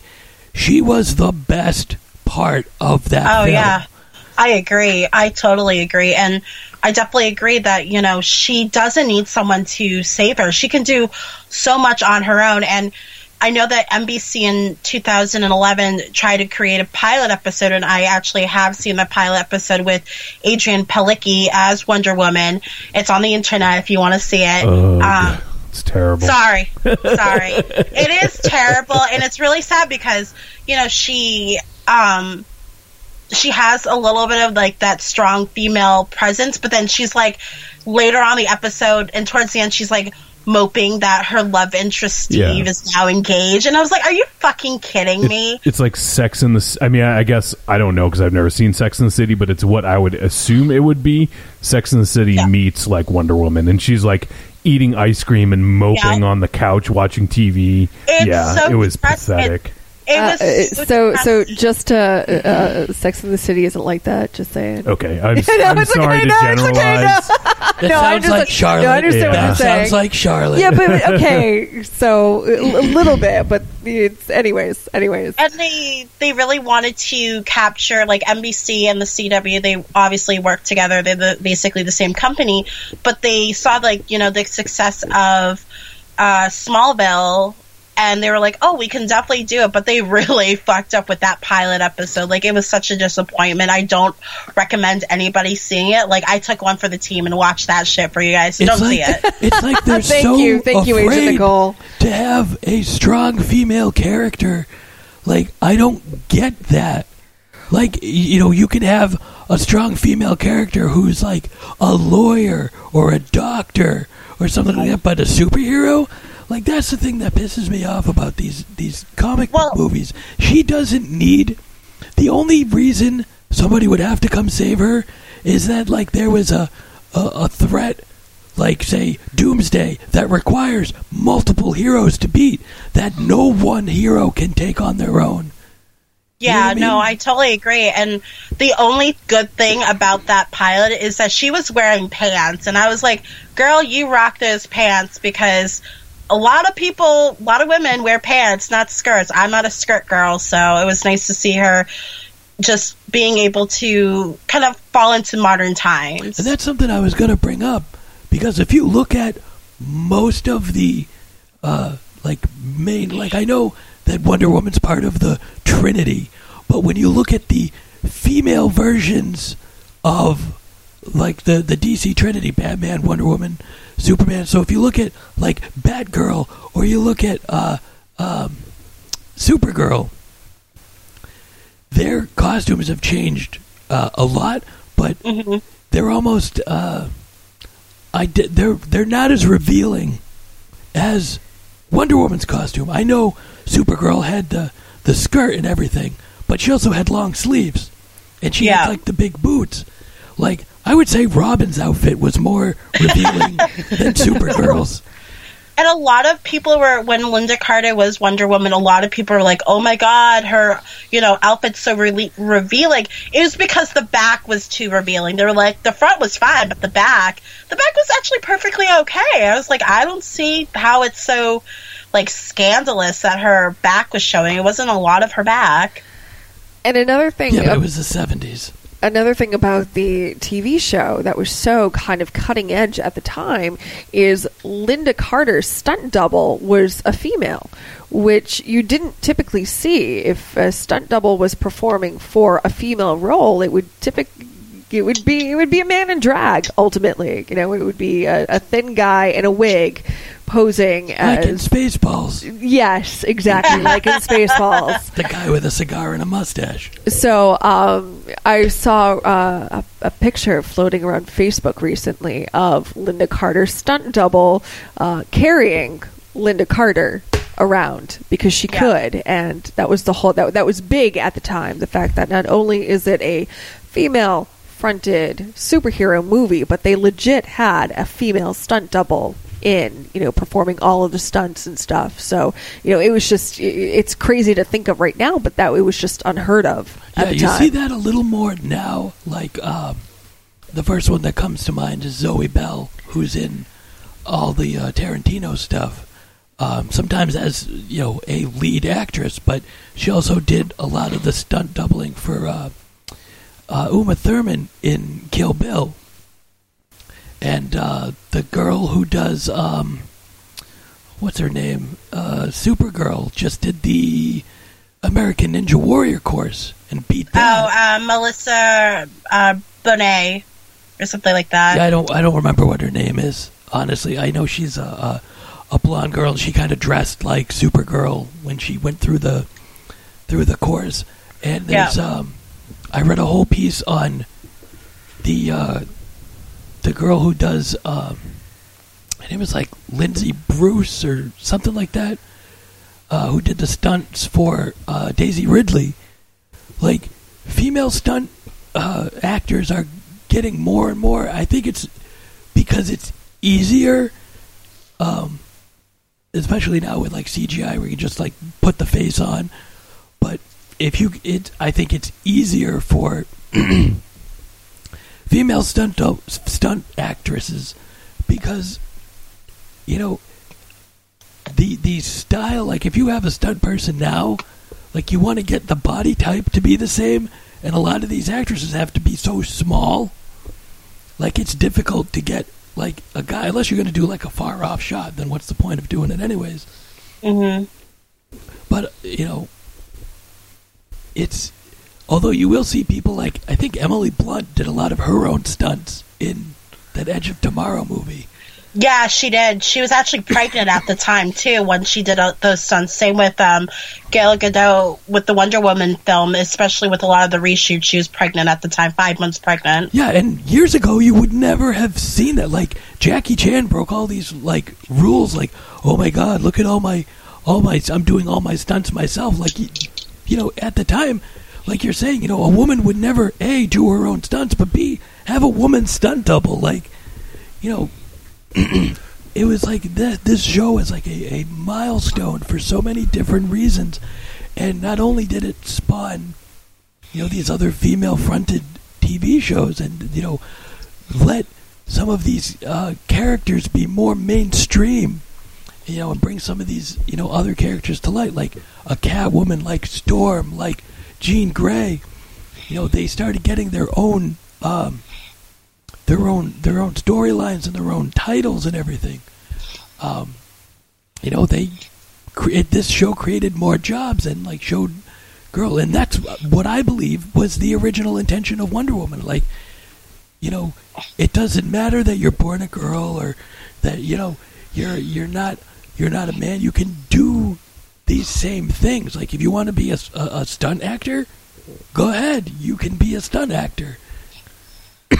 She was the best part of that. Oh film. yeah. I agree. I totally agree. And I definitely agree that, you know, she doesn't need someone to save her. She can do so much on her own. And I know that NBC in 2011 tried to create a pilot episode, and I actually have seen the pilot episode with Adrianne Palicki as Wonder Woman. It's on the internet if you want to see it. Oh, um, it's terrible. Sorry, sorry. it is terrible, and it's really sad because you know she um she has a little bit of like that strong female presence, but then she's like later on the episode and towards the end she's like moping that her love interest Steve Yeah. is now engaged, and I was like, "Are you fucking kidding me?" It's like Sex in the. I mean, I I guess I don't know because I've never seen Sex in the City, but it's what I would assume it would be. Sex in the City meets like Wonder Woman, and she's like eating ice cream and moping Yeah. on the couch watching TV. It's yeah, so it was pathetic. It Uh, was uh, so so just uh, uh, Sex in the City isn't like that. Just saying. Okay, I'm, No, I'm it's sorry okay, to no, it's okay, generalize. That No, I'm sounds just like like- Charlotte. no, I understand what that you're saying. sounds like Charlotte. Yeah, but okay. So a a little bit, but it's anyways. Anyways. and they they really wanted to capture like NBC and the CW. They obviously work together. They're the, basically the same company, but they saw like you know the success of uh, Smallville, and they were like, "Oh, we can definitely do it." But they really fucked up with that pilot episode. Like it was such a disappointment. I don't recommend anybody seeing it. Like I took one for the team and watched that shit for you guys. It's don't like, see it. It's like they're Thank so you. Thank you, Agent afraid Nicole. to have a strong female character. Like I don't get that. Like you know, you can have a strong female character who's like a lawyer or a doctor or something like that, but a superhero. Like that's the thing that pisses me off about these these comic book movies. She doesn't need. The only reason somebody would have to come save her is that like there was a a, a threat like say Doomsday that requires multiple heroes to beat that no one hero can take on their own. Yeah, what I mean? no, I totally agree. And the only good thing about that pilot is that she was wearing pants, and I was like, "Girl, you rock those pants," because a lot of people, a lot of women wear pants, not skirts. I'm not a skirt girl, so it was nice to see her just being able to kind of fall into modern times. And that's something I was going to bring up because if you look at most of the uh, like main like I know that Wonder Woman's part of the Trinity, but when you look at the female versions of like the the DC Trinity, Batman, Wonder Woman, Superman. So if you look at like Batgirl or you look at uh, um, Supergirl, their costumes have changed uh, a lot, but they're almost uh, I did they're they're not as revealing as Wonder Woman's costume. I know Supergirl had the the skirt and everything, but she also had long sleeves, and she Yeah. had like the big boots. Like I would say, Robin's outfit was more revealing than Supergirl's. And a lot of people were when Lynda Carter was Wonder Woman. A lot of people were like, "Oh my God, her you know outfit's so re- revealing." It was because the back was too revealing. They were like, the front was fine, but the back, the back was actually perfectly okay. I was like, I don't see how it's so like scandalous that her back was showing. It wasn't a lot of her back. And another thing, Yeah, but it was the seventies. Another thing about the TV show that was so kind of cutting edge at the time is Lynda Carter's stunt double was a female, which you didn't typically see. If a stunt double was performing for a female role, it would typically it would be it would be a man in drag ultimately. You know, it would be a, a thin guy in a wig posing Like in as Spaceballs, yes, exactly like in Spaceballs. the guy with a cigar and a mustache. So um, I saw uh, a, a picture floating around Facebook recently of Lynda Carter's stunt double uh, carrying Lynda Carter around because she Yeah. could, and that was the whole that that was big at the time. The fact that not only is it a female fronted superhero movie, but they legit had a female stunt double in, you know, performing all of the stunts and stuff. So, you know, it was just it's crazy to think of right now, but that it was just unheard of Yeah, at the you time. see that a little more now. Like um, the first one that comes to mind is Zoe Bell, who's in all the uh, Tarantino stuff. Um, sometimes as you know a lead actress, but she also did a lot of the stunt doubling for uh, uh, Uma Thurman in Kill Bill, and uh, the girl who does um, what's her name, uh, Supergirl, just did the American Ninja Warrior course and beat that. Oh, uh, Melissa uh, Bonet or something like that. Yeah, I don't I don't remember what her name is. Honestly, I know she's a a, a blonde girl and she kind of dressed like Supergirl when she went through the through the course. And there's Yeah. um I read a whole piece on the uh the girl who does um her name is like Lindsay Bruce or something like that. Uh, who did the stunts for uh, Daisy Ridley? Like female stunt uh, actors are getting more and more. I think it's because it's easier, um, especially now with like CGI, where you just like put the face on. But if you, it, I think it's easier for female stunt do- stunt actresses because you know the the style. Like if you have a stunt person now, like you want to get the body type to be the same, and a lot of these actresses have to be so small. Like it's difficult to get like a guy unless you're going to do like a far off shot. Then what's the point of doing it anyways? hmm But you know, it's although you will see people like I think Emily Blunt did a lot of her own stunts in that Edge of Tomorrow movie. Yeah, she did. She was actually pregnant at the time too when she did uh, those stunts. Same with um, Gal Gadot with the Wonder Woman film, especially with a lot of the reshoots. She was pregnant at the time, five months pregnant. Yeah, and years ago you would never have seen that. Like Jackie Chan broke all these like rules. Like, oh my God, look at all my, all my, I'm doing all my stunts myself. Like, you know, at the time, like you're saying, you know, a woman would never a do her own stunts, but b have a woman stunt double. Like, you know, it was like this, this show is like a, a milestone for so many different reasons. And not only did it spawn, you know, these other female fronted TV shows and, you know, let some of these uh, characters be more mainstream, you know, and bring some of these, you know, other characters to light, like a Catwoman, like Storm, like Jean Grey. You know, they started getting their own, um, their their own their own storylines and their own titles and everything. Um, you know, they create this show created more jobs and like showed girl, and that's what I believe was the original intention of Wonder Woman. Like, you know, it doesn't matter that you're born a girl or that you know you're you're not you're not a man. You can do these same things. Like, if you want to be a, a, a stunt actor, go ahead. You can be a stunt actor.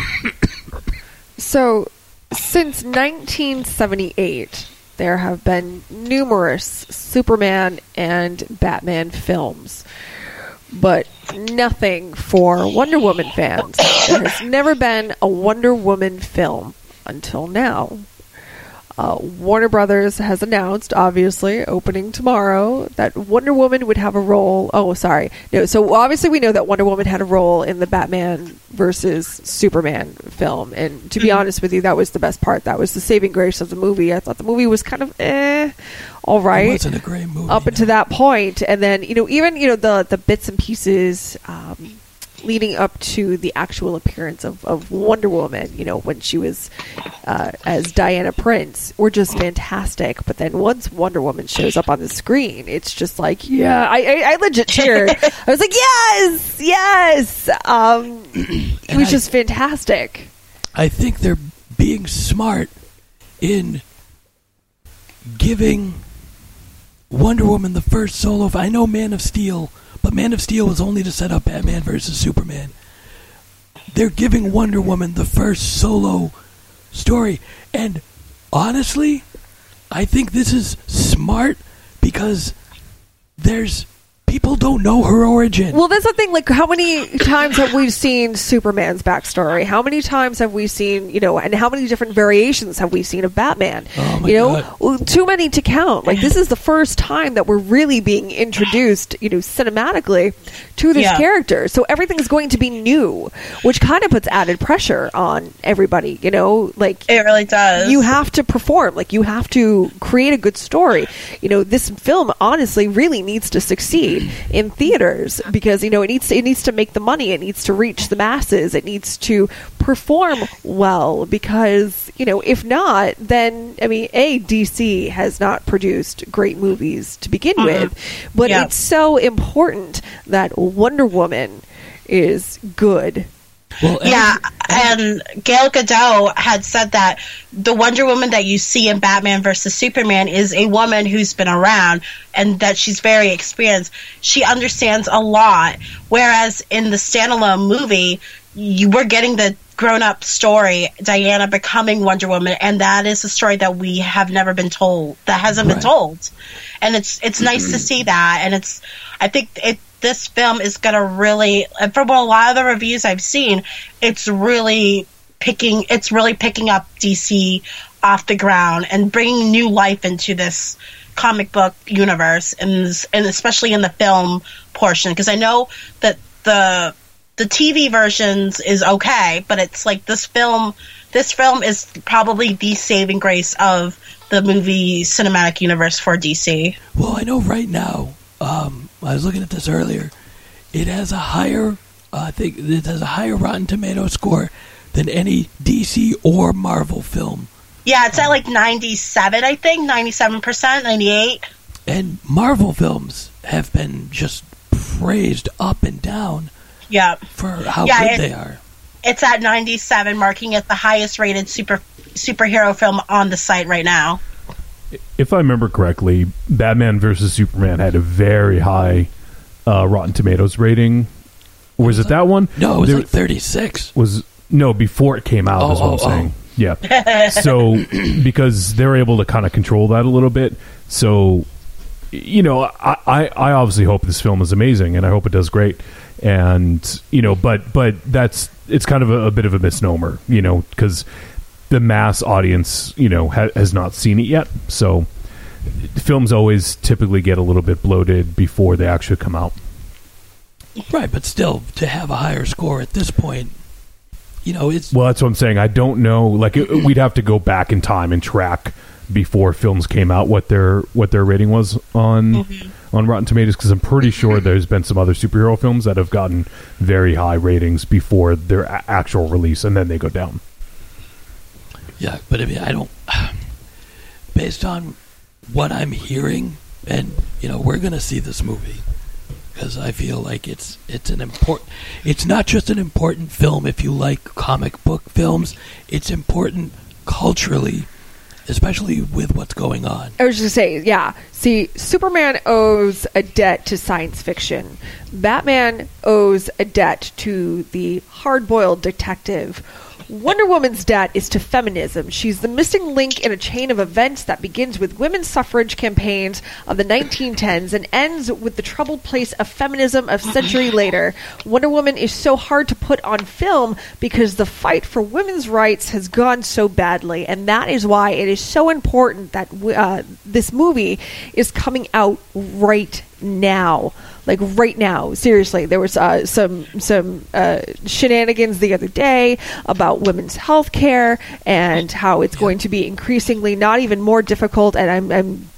So, since 1978, there have been numerous Superman and Batman films, but nothing for Wonder Woman fans. There has never been a Wonder Woman film until now. Uh, Warner Brothers has announced, obviously, opening tomorrow, that Wonder Woman would have a role. Oh, sorry. No, so obviously we know that Wonder Woman had a role in the Batman versus Superman film. And to be honest with you, that was the best part. That was the saving grace of the movie. I thought the movie was kind of eh, all right. It wasn't a great movie. Up until that point, and then you know, even you know the the bits and pieces. Um, leading up to the actual appearance of, of Wonder Woman, you know, when she was uh, as Diana Prince, were just fantastic. But then once Wonder Woman shows up on the screen, it's just like, yeah, I, I, I legit cheered. I was like, yes, yes. Um, it was I- just fantastic. I think they're being smart in giving Wonder Woman the first solo. I know Man of Steel, but Man of Steel was only to set up Batman versus Superman. They're giving Wonder Woman the first solo story, and honestly, I think this is smart because there's people don't know her origin. Well, that's the thing. Like, how many times have we seen Superman's backstory? How many times have we seen, you know, and how many different variations have we seen of Batman? Oh, my you know, God. too many to count. Like, this is the first time that we're really being introduced, you know, cinematically to this Yeah. character. So everything is going to be new, which kind of puts added pressure on everybody. You know, like It really does. you have to perform like you have to create a good story you know this film honestly really needs to succeed in theaters because you know it needs to, it needs to make the money. It needs to reach the masses. It needs to perform well because you know if not then i mean a dc has not produced great movies to begin with but Yeah. it's so important that wonder woman is good well, Yeah, and Gail Gadot had said that the Wonder Woman that you see in Batman versus Superman is a woman who's been around and that she's very experienced. She understands a lot. Whereas in the standalone movie, you were getting the grown up story, Diana becoming Wonder Woman, and that is a story that we have never been told, that hasn't been told. And it's it's nice to see that, and it's I think it this film is gonna really, and from a lot of the reviews I've seen, it's really picking it's really picking up DC off the ground and bringing new life into this comic book universe and and especially in the film portion because I know that the the TV versions is okay, but it's like this film. This film is probably the saving grace of the movie cinematic universe for DC. Well, I know right now. Um, I was looking at this earlier. It has a higher, uh, I think it has a higher Rotten Tomato score than any DC or Marvel film. Yeah, it's at like ninety-seven, I think, ninety-seven percent, ninety-eight. And Marvel films have been just praised up and down Yeah, for how Yeah, good they are. it's at ninety-seven, marking it the highest-rated super superhero film on the site right now. If I remember correctly, Batman versus Superman had a very high uh, Rotten Tomatoes rating. Or was it that one? No, it was There- like 36. was no before it came out. Oh, is what oh, I'm saying. Yeah. so because they're able to kind of control that a little bit. So you know, I, I I obviously hope this film is amazing, and I hope it does great. And you know, but but that's it's kind of a, a bit of a misnomer, you know, because the mass audience, you know, ha- has not seen it yet. So films always typically get a little bit bloated before they actually come out. Right, but still, to have a higher score at this point, you know, it's Well, that's what I'm saying. I don't know. Like, it, we'd have to go back in time and track before films came out what their what their rating was on mm-hmm. on Rotten Tomatoes because I'm pretty sure there's been some other superhero films that have gotten very high ratings before their a- actual release and then they go down. Yeah, but I mean, I don't. Based on what I'm hearing, and you know, we're gonna see this movie because I feel like it's it's an important. It's not just an important film if you like comic book films. It's important culturally, especially with what's going on. I was just say, yeah. See, Superman owes a debt to science fiction. Batman owes a debt to the hard-boiled detective. Wonder Woman's debt is to feminism. She's the missing link in a chain of events that begins with women's suffrage campaigns of the 1910s and ends with the troubled place of feminism a century later. Wonder Woman is so hard to put on film because the fight for women's rights has gone so badly, and that is why it is so important that uh, this movie is coming out right now. Like right now. Seriously there was uh, some some uh, shenanigans the other day about women's health care and how it's going to be increasingly not even more difficult and I'm, I'm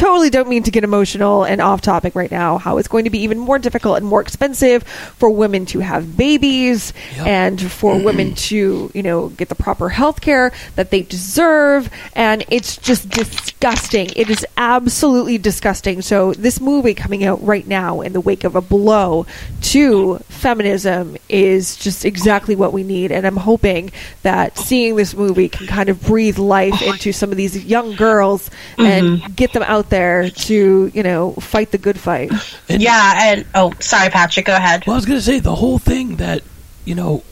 totally don't mean to get emotional and off topic right now how it's going to be even more difficult and more expensive for women to have babies and for mm-hmm. women to you know get the proper health care that they deserve. And it's just disgusting. It is absolutely disgusting. So this movie coming out right now in the wake of a blow to feminism is just exactly what we need. And i'm hoping that seeing this movie can kind of breathe life oh into some of these young girls and mm-hmm. get them out there to you know fight the good fight yeah, and oh, sorry, Patrick. Go ahead. Well, I was going to say the whole thing that you know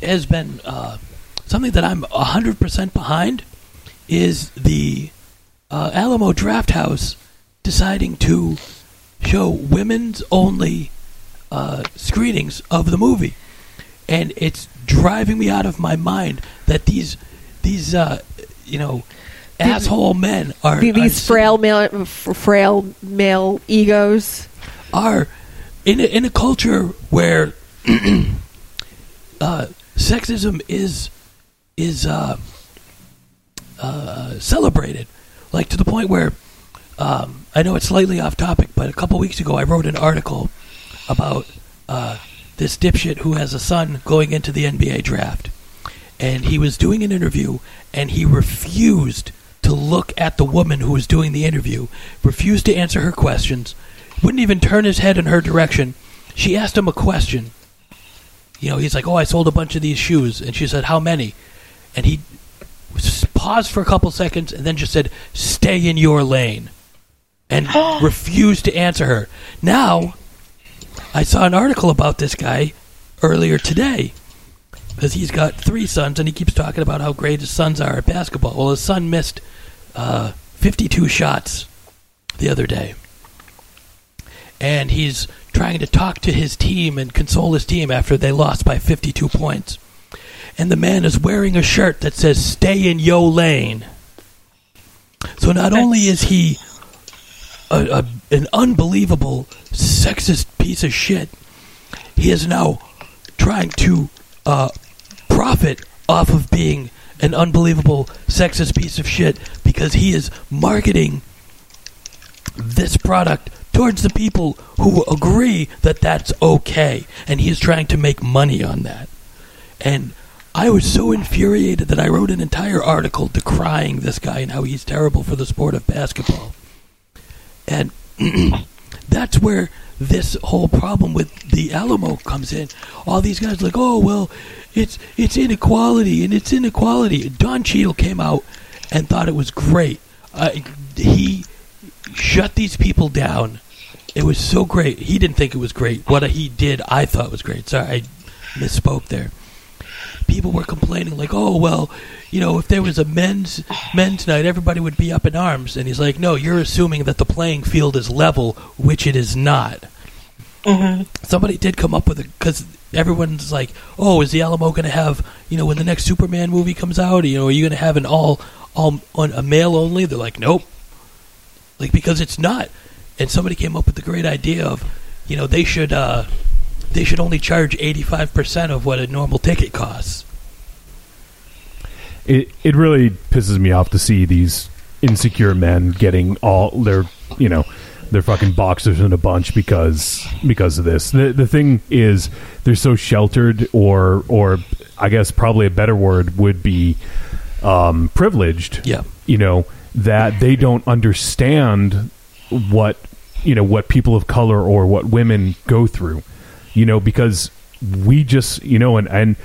has been uh, something that I'm hundred percent behind is the uh, Alamo Drafthouse deciding to show women's only uh, screenings of the movie, and it's driving me out of my mind that these these uh, you know asshole men are The- these are frail male frail male egos? Are in a, in a culture where uh, sexism is is uh, uh, celebrated, like to the point where um, I know it's slightly off topic, but a couple weeks ago I wrote an article about uh, this dipshit who has a son going into the NBA draft, and he was doing an interview and he refused to look at the woman who was doing the interview, refused to answer her questions, wouldn't even turn his head in her direction. She asked him a question. You know, he's like, "Oh, I sold a bunch of these shoes," and she said, "How many?" And he paused for a couple seconds and then just said, "Stay in your lane," and refused to answer her. Now, I saw an article about this guy earlier today because he's got three sons and he keeps talking about how great his sons are at basketball. Well, his son missed uh, 52 shots the other day. And he's trying to talk to his team and console his team after they lost by 52 points. And the man is wearing a shirt that says, Stay in yo lane. So not only is he a, a, an unbelievable sexist piece of shit, he is now trying to uh, profit off of being an unbelievable sexist piece of shit because he is marketing this product towards the people who agree that that's okay. And he is trying to make money on that. And i was so infuriated that i wrote an entire article decrying this guy and how he's terrible for the sport of basketball. And that's where this whole problem with the Alamo comes in. All these guys like, oh well, it's it's inequality and it's inequality. Don Cheadle came out and thought it was great. Uh, he shut these people down. It was so great. He didn't think it was great. What he did, I thought was great. Sorry, I misspoke there. People were complaining like, "Oh well, you know, if there was a men's men's night, everybody would be up in arms." And he's like, "No, you're assuming that the playing field is level, which it is not." Somebody did come up with it because everyone's like, "Oh, is the Alamo going to have you know when the next Superman movie comes out? You know, are you going to have an all all on a male only?" They're like, "Nope," like because it's not. And somebody came up with the great idea of, you know, they should uh, they should only charge eighty five percent of what a normal ticket costs. it it really pisses me off to see these insecure men getting all their you know their fucking boxers in a bunch because because of this. The the thing is they're so sheltered or or I guess probably a better word would be um, privileged. Yeah. You know that they don't understand what you know what people of color or what women go through. You know because we just you know and and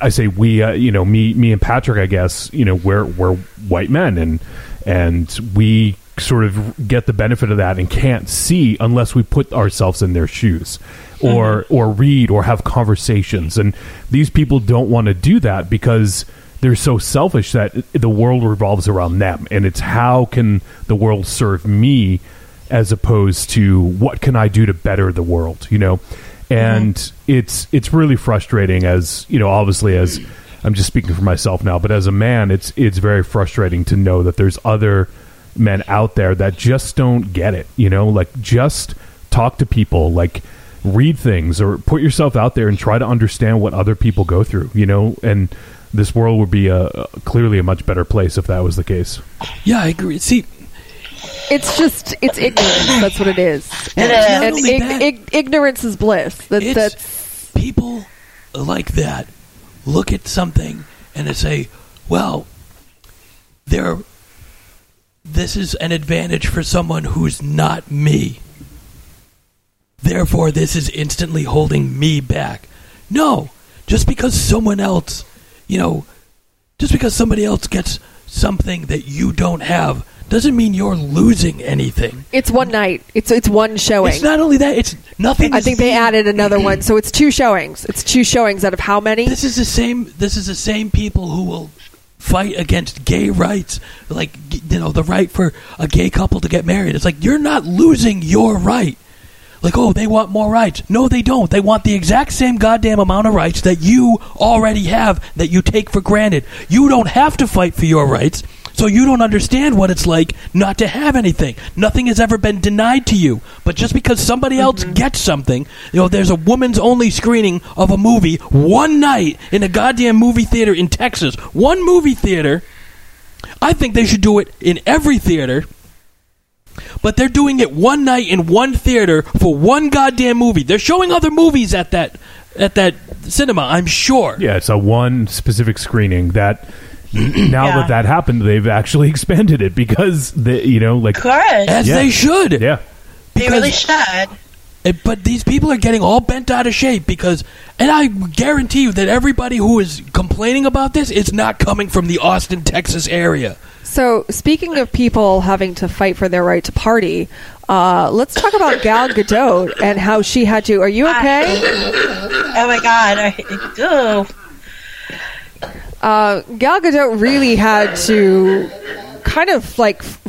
I say we, uh, you know, me, me and Patrick. I guess you know we're we're white men, and and we sort of get the benefit of that and can't see unless we put ourselves in their shoes, or or read or have conversations. And these people don't want to do that because they're so selfish that the world revolves around them, and it's how can the world serve me as opposed to what can I do to better the world, you know? And mm-hmm. it's it's really frustrating as you know obviously as I'm just speaking for myself now but as a man it's it's very frustrating to know that there's other men out there that just don't get it you know? Like just talk to people like read things or put yourself out there and try to understand what other people go through you know? And this world would be a, a clearly a much better place if that was the case. Yeah, I agree. See, It's just it's ignorance. That's what it is. It And, and ig- that- ig- ignorance is bliss. That, that's people like that look at something and they say, "Well, there. This is an advantage for someone who's not me. Therefore, this is instantly holding me back." No, just because someone else, you know, just because somebody else gets something that you don't have doesn't mean you're losing anything. it's one night. It's it's one showing. It's not only that; it's nothing. I think they added another one, so it's two showings. It's two showings out of how many? This is the same. This is the same people who will fight against gay rights, like you know, the right for a gay couple to get married. It's like you're not losing your right. Like, oh, they want more rights. No, they don't. They want the exact same goddamn amount of rights that you already have that you take for granted. You don't have to fight for your rights, so you don't understand what it's like not to have anything. Nothing has ever been denied to you. But just because somebody mm-hmm. else gets something, you know, there's a woman's only screening of a movie one night in a goddamn movie theater in Texas. One movie theater. I think they should do it in every theater. But they're doing it one night in one theater for one goddamn movie. They're showing other movies at that at that cinema, I'm sure. Yeah, it's a one specific screening that now Yeah. that that happened, they've actually expanded it because they, you know, like Good. As Yeah. they should. yeah, They really should. Eh, But these people are getting all bent out of shape because, and I guarantee you that everybody who is complaining about this is not coming from the Austin, Texas area. So, speaking of people having to fight for their right to party, uh, let's talk about Gal Gadot and how she had to. Are you okay? Oh my god. I, oh. Uh, Gal Gadot really had to kind of like f-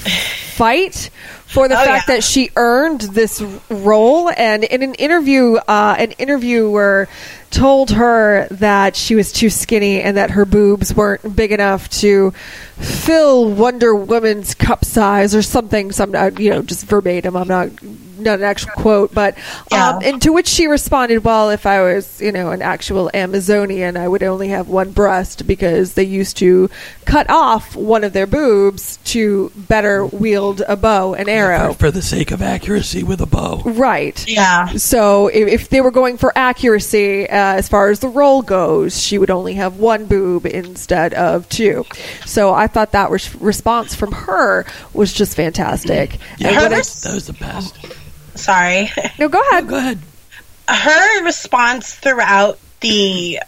fight for the Oh, fact yeah. that she earned this role. And in an interview, uh, an interviewer told her that she was too skinny and that her boobs weren't big enough to fill Wonder Woman's cup size or something. Some, you know, just verbatim. I'm not not an actual quote, but um, Yeah. and to which she responded, "Well, if I was, you know, an actual Amazonian, I would only have one breast because they used to cut off one of their boobs to better wield a bow and arrow." For, for the sake of accuracy with a bow. Right. Yeah. So if, if they were going for accuracy Uh, as far as the role goes, she would only have one boob instead of two. So I thought that res- response from her was just fantastic. Yeah, And Her when I- That was the best. Sorry. no, go ahead. Go ahead. her response throughout the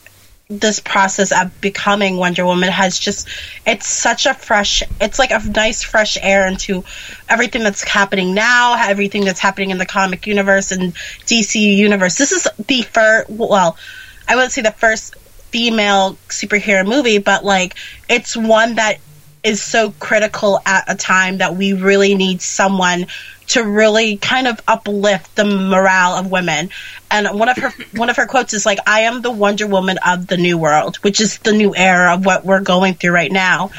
this process of becoming Wonder Woman has just it's such a fresh it's like a nice fresh air into everything that's happening now, everything that's happening in the comic universe and DC universe. This is the first well, I wouldn't say the first female superhero movie, but like it's one that is so critical at a time that we really need someone to really kind of uplift the morale of women. And one of her one of her quotes is like, "I am the Wonder Woman of the new world," which is the new era of what we're going through right now.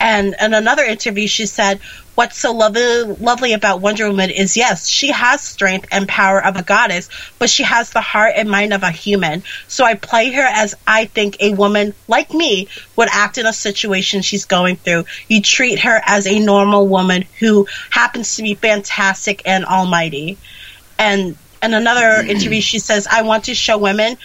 And in another interview, she said, "What's so lovely lovely about Wonder Woman is yes, she has strength and power of a goddess, but she has the heart and mind of a human. So I play her as I think a woman like me would act in a situation she's going through. You treat her as a normal woman who happens to be fantastic and almighty." And in another interview, she says, "I want to show women."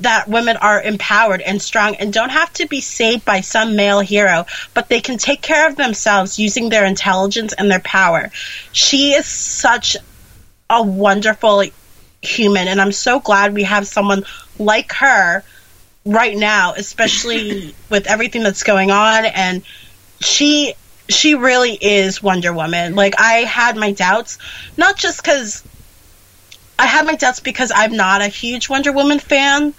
That women are empowered and strong and don't have to be saved by some male hero, but they can take care of themselves using their intelligence and their power. She is such a wonderful human, and I'm so glad we have someone like her right now, especially with everything that's going on. And she she really is Wonder Woman. Like I had my doubts, not just because I had my doubts because I'm not a huge Wonder Woman fan.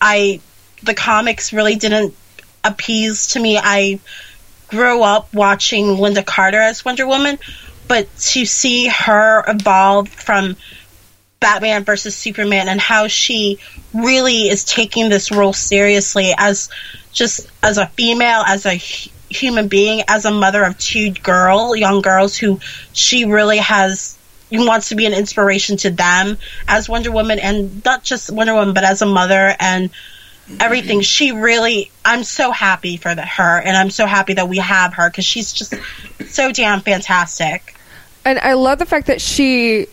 I the comics really didn't appease to me. I grew up watching Lynda Carter as Wonder Woman, but to see her evolve from Batman versus Superman and how she really is taking this role seriously as just as a female, as a human being, as a mother of two girl, young girls who she really has wants to be an inspiration to them as Wonder Woman and not just Wonder Woman but as a mother and everything she really I'm so happy for the, her and I'm so happy that we have her cuz she's just so damn fantastic. And I love the fact that she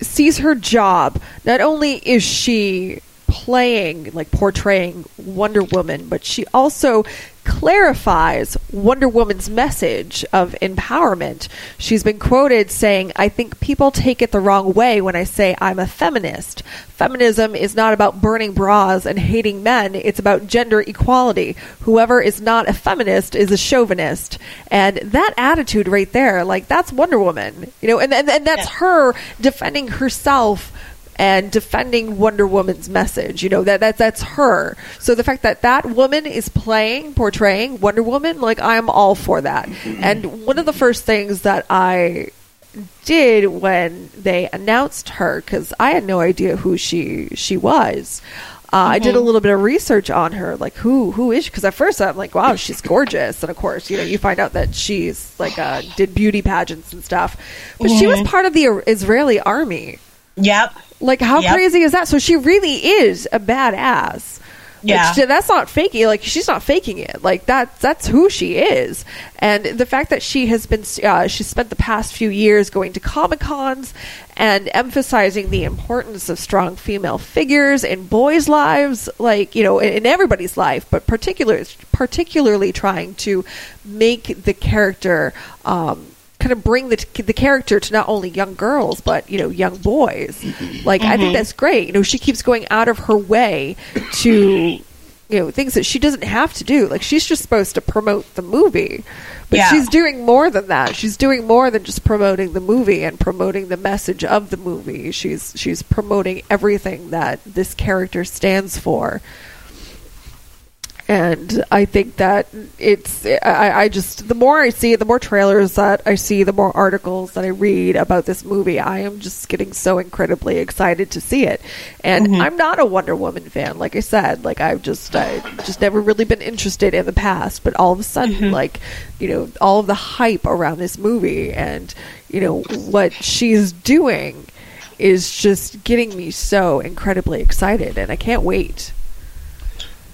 sees her job. Not only is she playing, like portraying Wonder Woman, but she also clarifies Wonder Woman's message of empowerment. She's been quoted saying, I think people take it the wrong way when I say I'm a feminist. Feminism is not about burning bras and hating men, it's about gender equality. Whoever is not a feminist is a chauvinist. And that attitude right there, like, that's Wonder Woman. You know, and, and, and that's her defending herself and defending Wonder Woman's message. You know that that that's her. So the fact that that woman is playing, portraying Wonder Woman, like I'm all for that. And one of the first things that I did when they announced her because I had no idea who she she was. Uh, I did a little bit of research on her, like who who is she? Because at first I'm like, wow, she's gorgeous, and of course, you know, you find out that she's like uh, did beauty pageants and stuff, but she was part of the Israeli army. Yep. Like, how Yep. crazy is that? So she really is a badass. Yeah. she- that's not faking. Like, she's not faking it. Like, that's that's who she is. And the fact that she has been, uh, she spent the past few years going to comic cons and emphasizing the importance of strong female figures in boys' lives, like you know, in, in everybody's life, but particular, particularly trying to make the character. Um, kind of bring the the character to not only young girls but you know young boys. Like i think Mhm. that's great. You know she keeps going out of her way to you know things that she doesn't have to do. Like she's just supposed to promote the movie. But Yeah. she's doing more than that. She's doing more than just promoting the movie and promoting the message of the movie. She's she's promoting everything that this character stands for and I think that it's I, I just the more I see it, the more trailers that I see the more articles that I read about this movie I am just getting so incredibly excited to see it. And Mhm. I'm not a Wonder Woman fan like I said like I've just I just never really been interested in the past but all of a sudden like you know all of the hype around this movie and you know what she's doing is just getting me so incredibly excited and I can't wait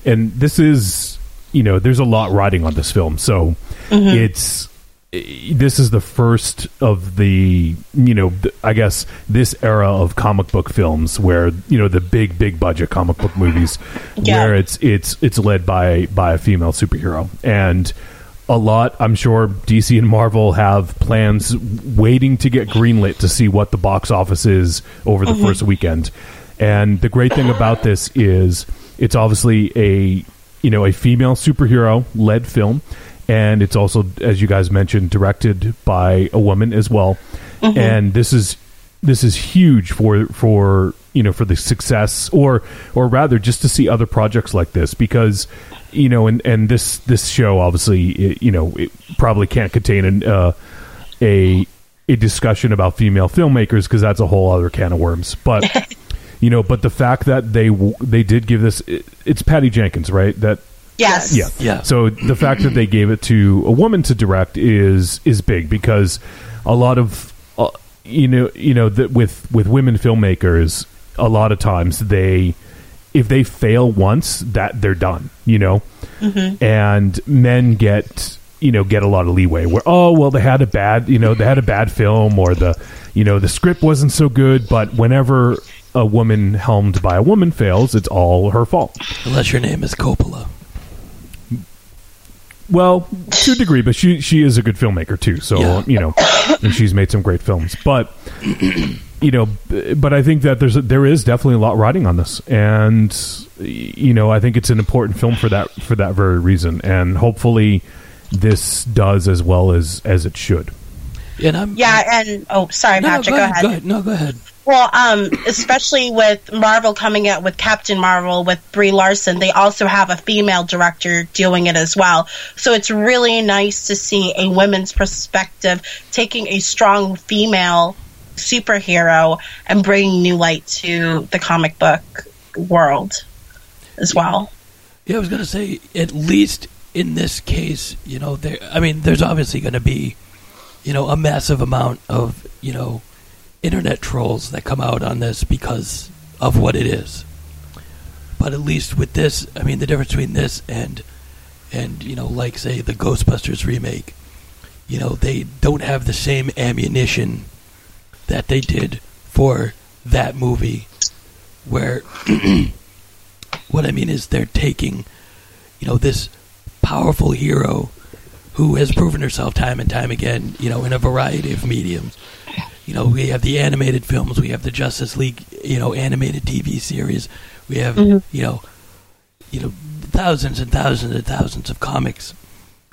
and this is you know there's a lot riding on this film so Mhm. it's this is the first of the you know i guess this era of comic book films where you know the big big budget comic book movies Yeah. where it's it's it's led by by a female superhero and a lot i'm sure dc and marvel have plans waiting to get greenlit to see what the box office is over the Mhm. first weekend and the great thing about this is it's obviously a you know a female superhero led film and it's also as you guys mentioned directed by a woman as well Mhm. and this is this is huge for for you know for the success or or rather just to see other projects like this because you know and and this this show obviously it, you know it probably can't contain an uh, a a discussion about female filmmakers because that's a whole other can of worms but you know but the fact that they w- they did give this it, it's Patty Jenkins right that Yes. yeah. Yeah. So the fact that they gave it to a woman to direct is is big because a lot of uh, you know you know that with with women filmmakers a lot of times they if they fail once that they're done you know Mhm. and men get you know get a lot of leeway where oh well they had a bad you know they had a bad film or the you know the script wasn't so good but whenever a woman helmed by a woman fails, it's all her fault. Unless your name is Coppola. Well, to a degree, but she she is a good filmmaker too. So Yeah. you know, and she's made some great films. But you know, but I think that there's a, there is definitely a lot riding on this, and you know, I think it's an important film for that for that very reason, and hopefully, this does as well as as it should. And I'm Yeah, and oh, sorry, no, Patrick, go, go, ahead, ahead. go ahead. No, go ahead. Well, um, especially with Marvel coming out with Captain Marvel with Brie Larson, they also have a female director doing it as well. So it's really nice to see a women's perspective taking a strong female superhero and bringing new light to the comic book world as well. Yeah, I was going to say, at least in this case, you know, there. I mean, there's obviously going to be, you know, a massive amount of, you know, internet trolls that come out on this because of what it is. But at least with this, I mean, the difference between this and, and you know, like say the Ghostbusters remake, you know, they don't have the same ammunition that they did for that movie, where what I mean is they're taking, you know, this powerful hero who has proven herself time and time again, you know, in a variety of mediums. You know, we have the animated films, we have the Justice League, you know, animated TV series, we have, Mhm. you know, you know, thousands and thousands and thousands of comics.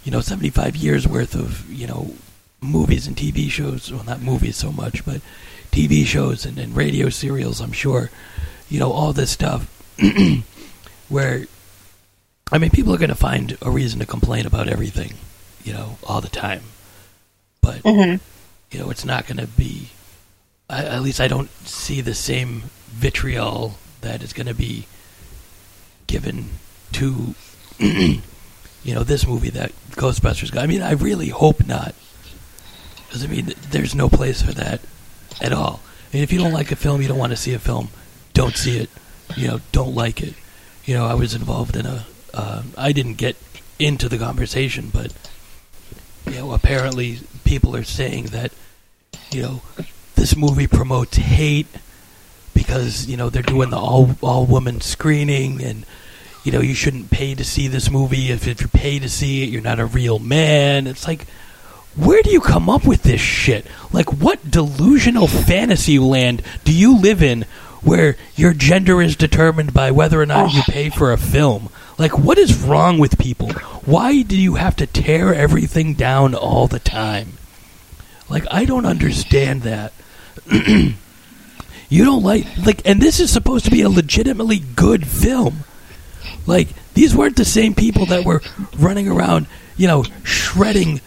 You know, seventy-five years worth of you know movies and TV shows. Well, not movies so much, but TV shows and, and radio serials. I'm sure, you know, all this stuff. where, I mean, people are going to find a reason to complain about everything, you know, all the time. But Mhm. You know, it's not going to be. I, at least I don't see the same vitriol that is going to be given to, you know, this movie that Ghostbusters got. I mean, I really hope not, because I mean, there's no place for that at all. Mean, if you don't like a film, you don't want to see a film, don't see it. You know, don't like it. You know, I was involved in a. Uh, I didn't get into the conversation, but you know, apparently people are saying that you know this movie promotes hate because you know they're doing the all all woman screening and you know you shouldn't pay to see this movie. If if you pay to see it you're not a real man. It's like where do you come up with this shit? Like what delusional fantasy land do you live in where your gender is determined by whether or not you pay for a film? Like what is wrong with people? Why do you have to tear everything down all the time like I don't understand that. you don't like like and this is supposed to be a legitimately good film. Like these weren't the same people that were running around, you know, shredding,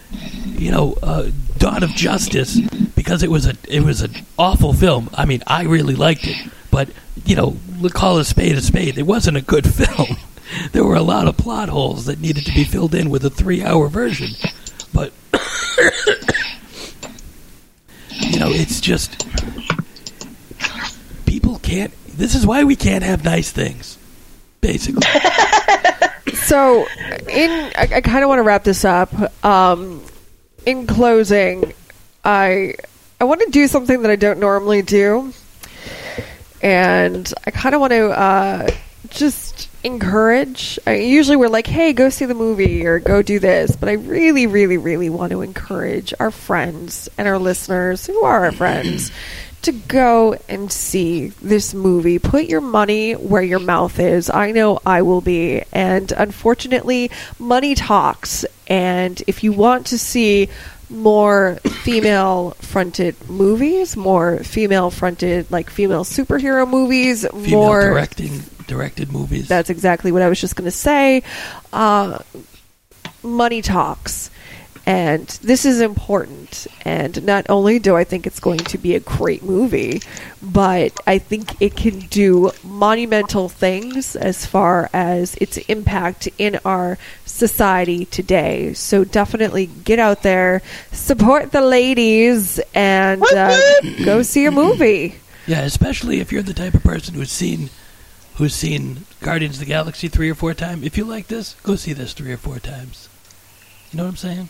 you know, uh, Dawn of Justice because it was a it was an awful film. I mean, I really liked it, but you know, call a spade a spade. It wasn't a good film. there were a lot of plot holes that needed to be filled in with a three-hour version. But you know, it's just people can't. This is why we can't have nice things, basically. So, in I, I kind of want to wrap this up. Um, in closing, I I want to do something that I don't normally do, and I kind of want to uh, just encourage. I, usually, we're like, "Hey, go see the movie" or "Go do this," but I really, really, really want to encourage our friends and our listeners, who are our friends, to go and see this movie. Put your money where your mouth is. I know I will be. And unfortunately, money talks. And if you want to see more female fronted movies, more female fronted, like female superhero movies, Female more. directing directed movies. That's exactly what I was just going to say. Uh, money talks. And this is important. And not only do I think it's going to be a great movie, but I think it can do monumental things as far as its impact in our society today. So definitely get out there, support the ladies, and uh, go see a movie. yeah, especially if you're the type of person who's seen who's seen Guardians of the Galaxy three or four times. If you like this, go see this three or four times. You know what I'm saying?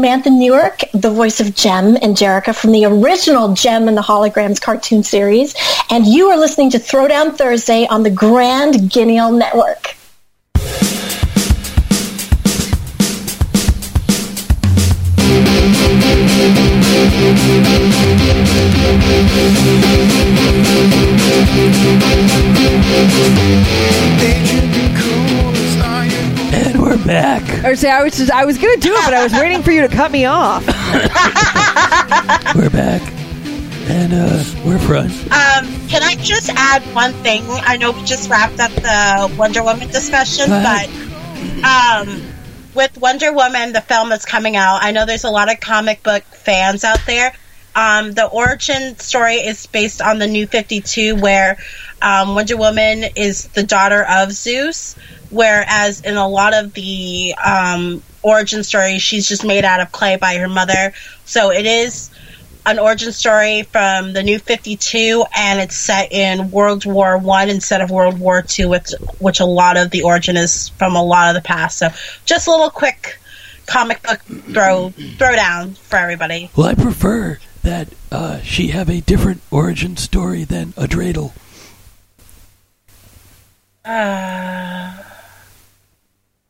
Samantha Newark, the voice of Jem and Jerrica from the original Jem and the Holograms cartoon series, and you are listening to Throwdown Thursday on the Grand Guignol Network. And we're back. Or say I was just, I was gonna do it, but I was waiting for you to cut me off. We're back. And uh, we're front. Um, can I just add one thing? I know we just wrapped up the Wonder Woman discussion, but um, with Wonder Woman, the film that's coming out, I know there's a lot of comic book fans out there. Um, the origin story is based on the New 52, where um, Wonder Woman is the daughter of Zeus, whereas in a lot of the um, origin stories, she's just made out of clay by her mother. So it is an origin story from the New 52, and it's set in World War One instead of World War Two, which which a lot of the origin is from a lot of the past. So just a little quick comic book throw throw down for everybody. Well, I prefer that uh, she have a different origin story than a dreidel. Uh,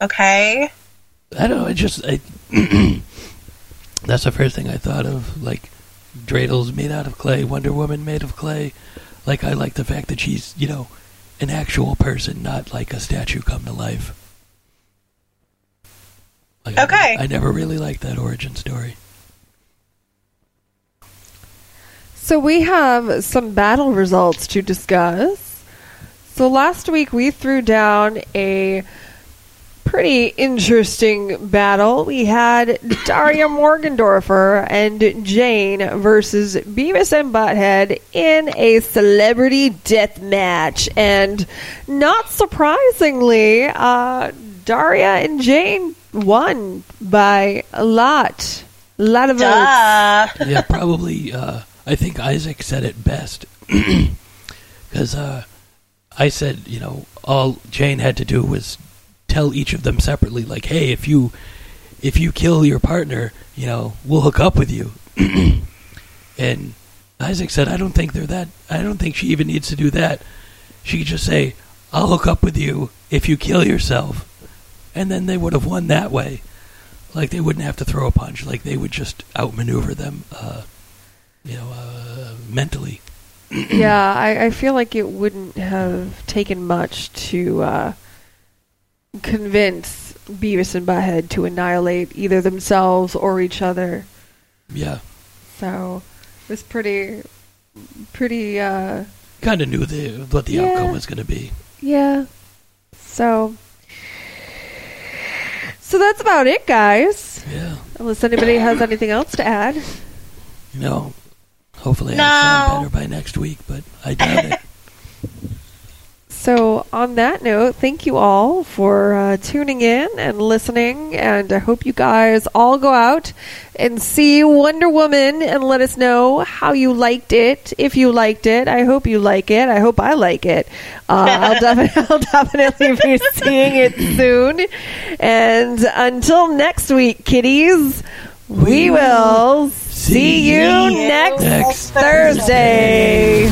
okay. I don't know. I just I, that's the first thing I thought of. Like dreidels made out of clay, Wonder Woman made of clay. Like I like the fact that she's you know an actual person, not like a statue come to life. Like, I- Okay. I, never really liked that origin story. So we have some battle results to discuss. So last week we threw down a pretty interesting battle. We had Daria Morgendorffer and Jane versus Beavis and Butthead in a celebrity death match. And not surprisingly, uh, Daria and Jane won by a lot. A lot of votes. Yeah, probably. Uh, I think Isaac said it best because uh, I said, you know, all Jane had to do was tell each of them separately, like, "Hey, if you if you kill your partner, you know, we'll hook up with you." and Isaac said, "I don't think they're that. I don't think she even needs to do that. She could just say, "I'll hook up with you if you kill yourself," and then they would have won that way. Like they wouldn't have to throw a punch. Like they would just outmaneuver them, uh, you know, uh, mentally. yeah, I, I feel like it wouldn't have taken much to uh, convince Beavis and Butthead to annihilate either themselves or each other. Yeah, So it was pretty, pretty, uh, kind of knew the what the Yeah. outcome was going to be. yeah. So, so that's about it, guys. Yeah, Unless anybody has anything else to add. know, hopefully No. I sound better by next week, but I doubt it. So, on that note, thank you all for uh, tuning in and listening. And I hope you guys all go out and see Wonder Woman and let us know how you liked it. If you liked it, I hope you like it. I hope I like it. Uh, I'll, defi- I'll definitely be seeing it soon. And until next week, kiddies, we, will see you next Thursday.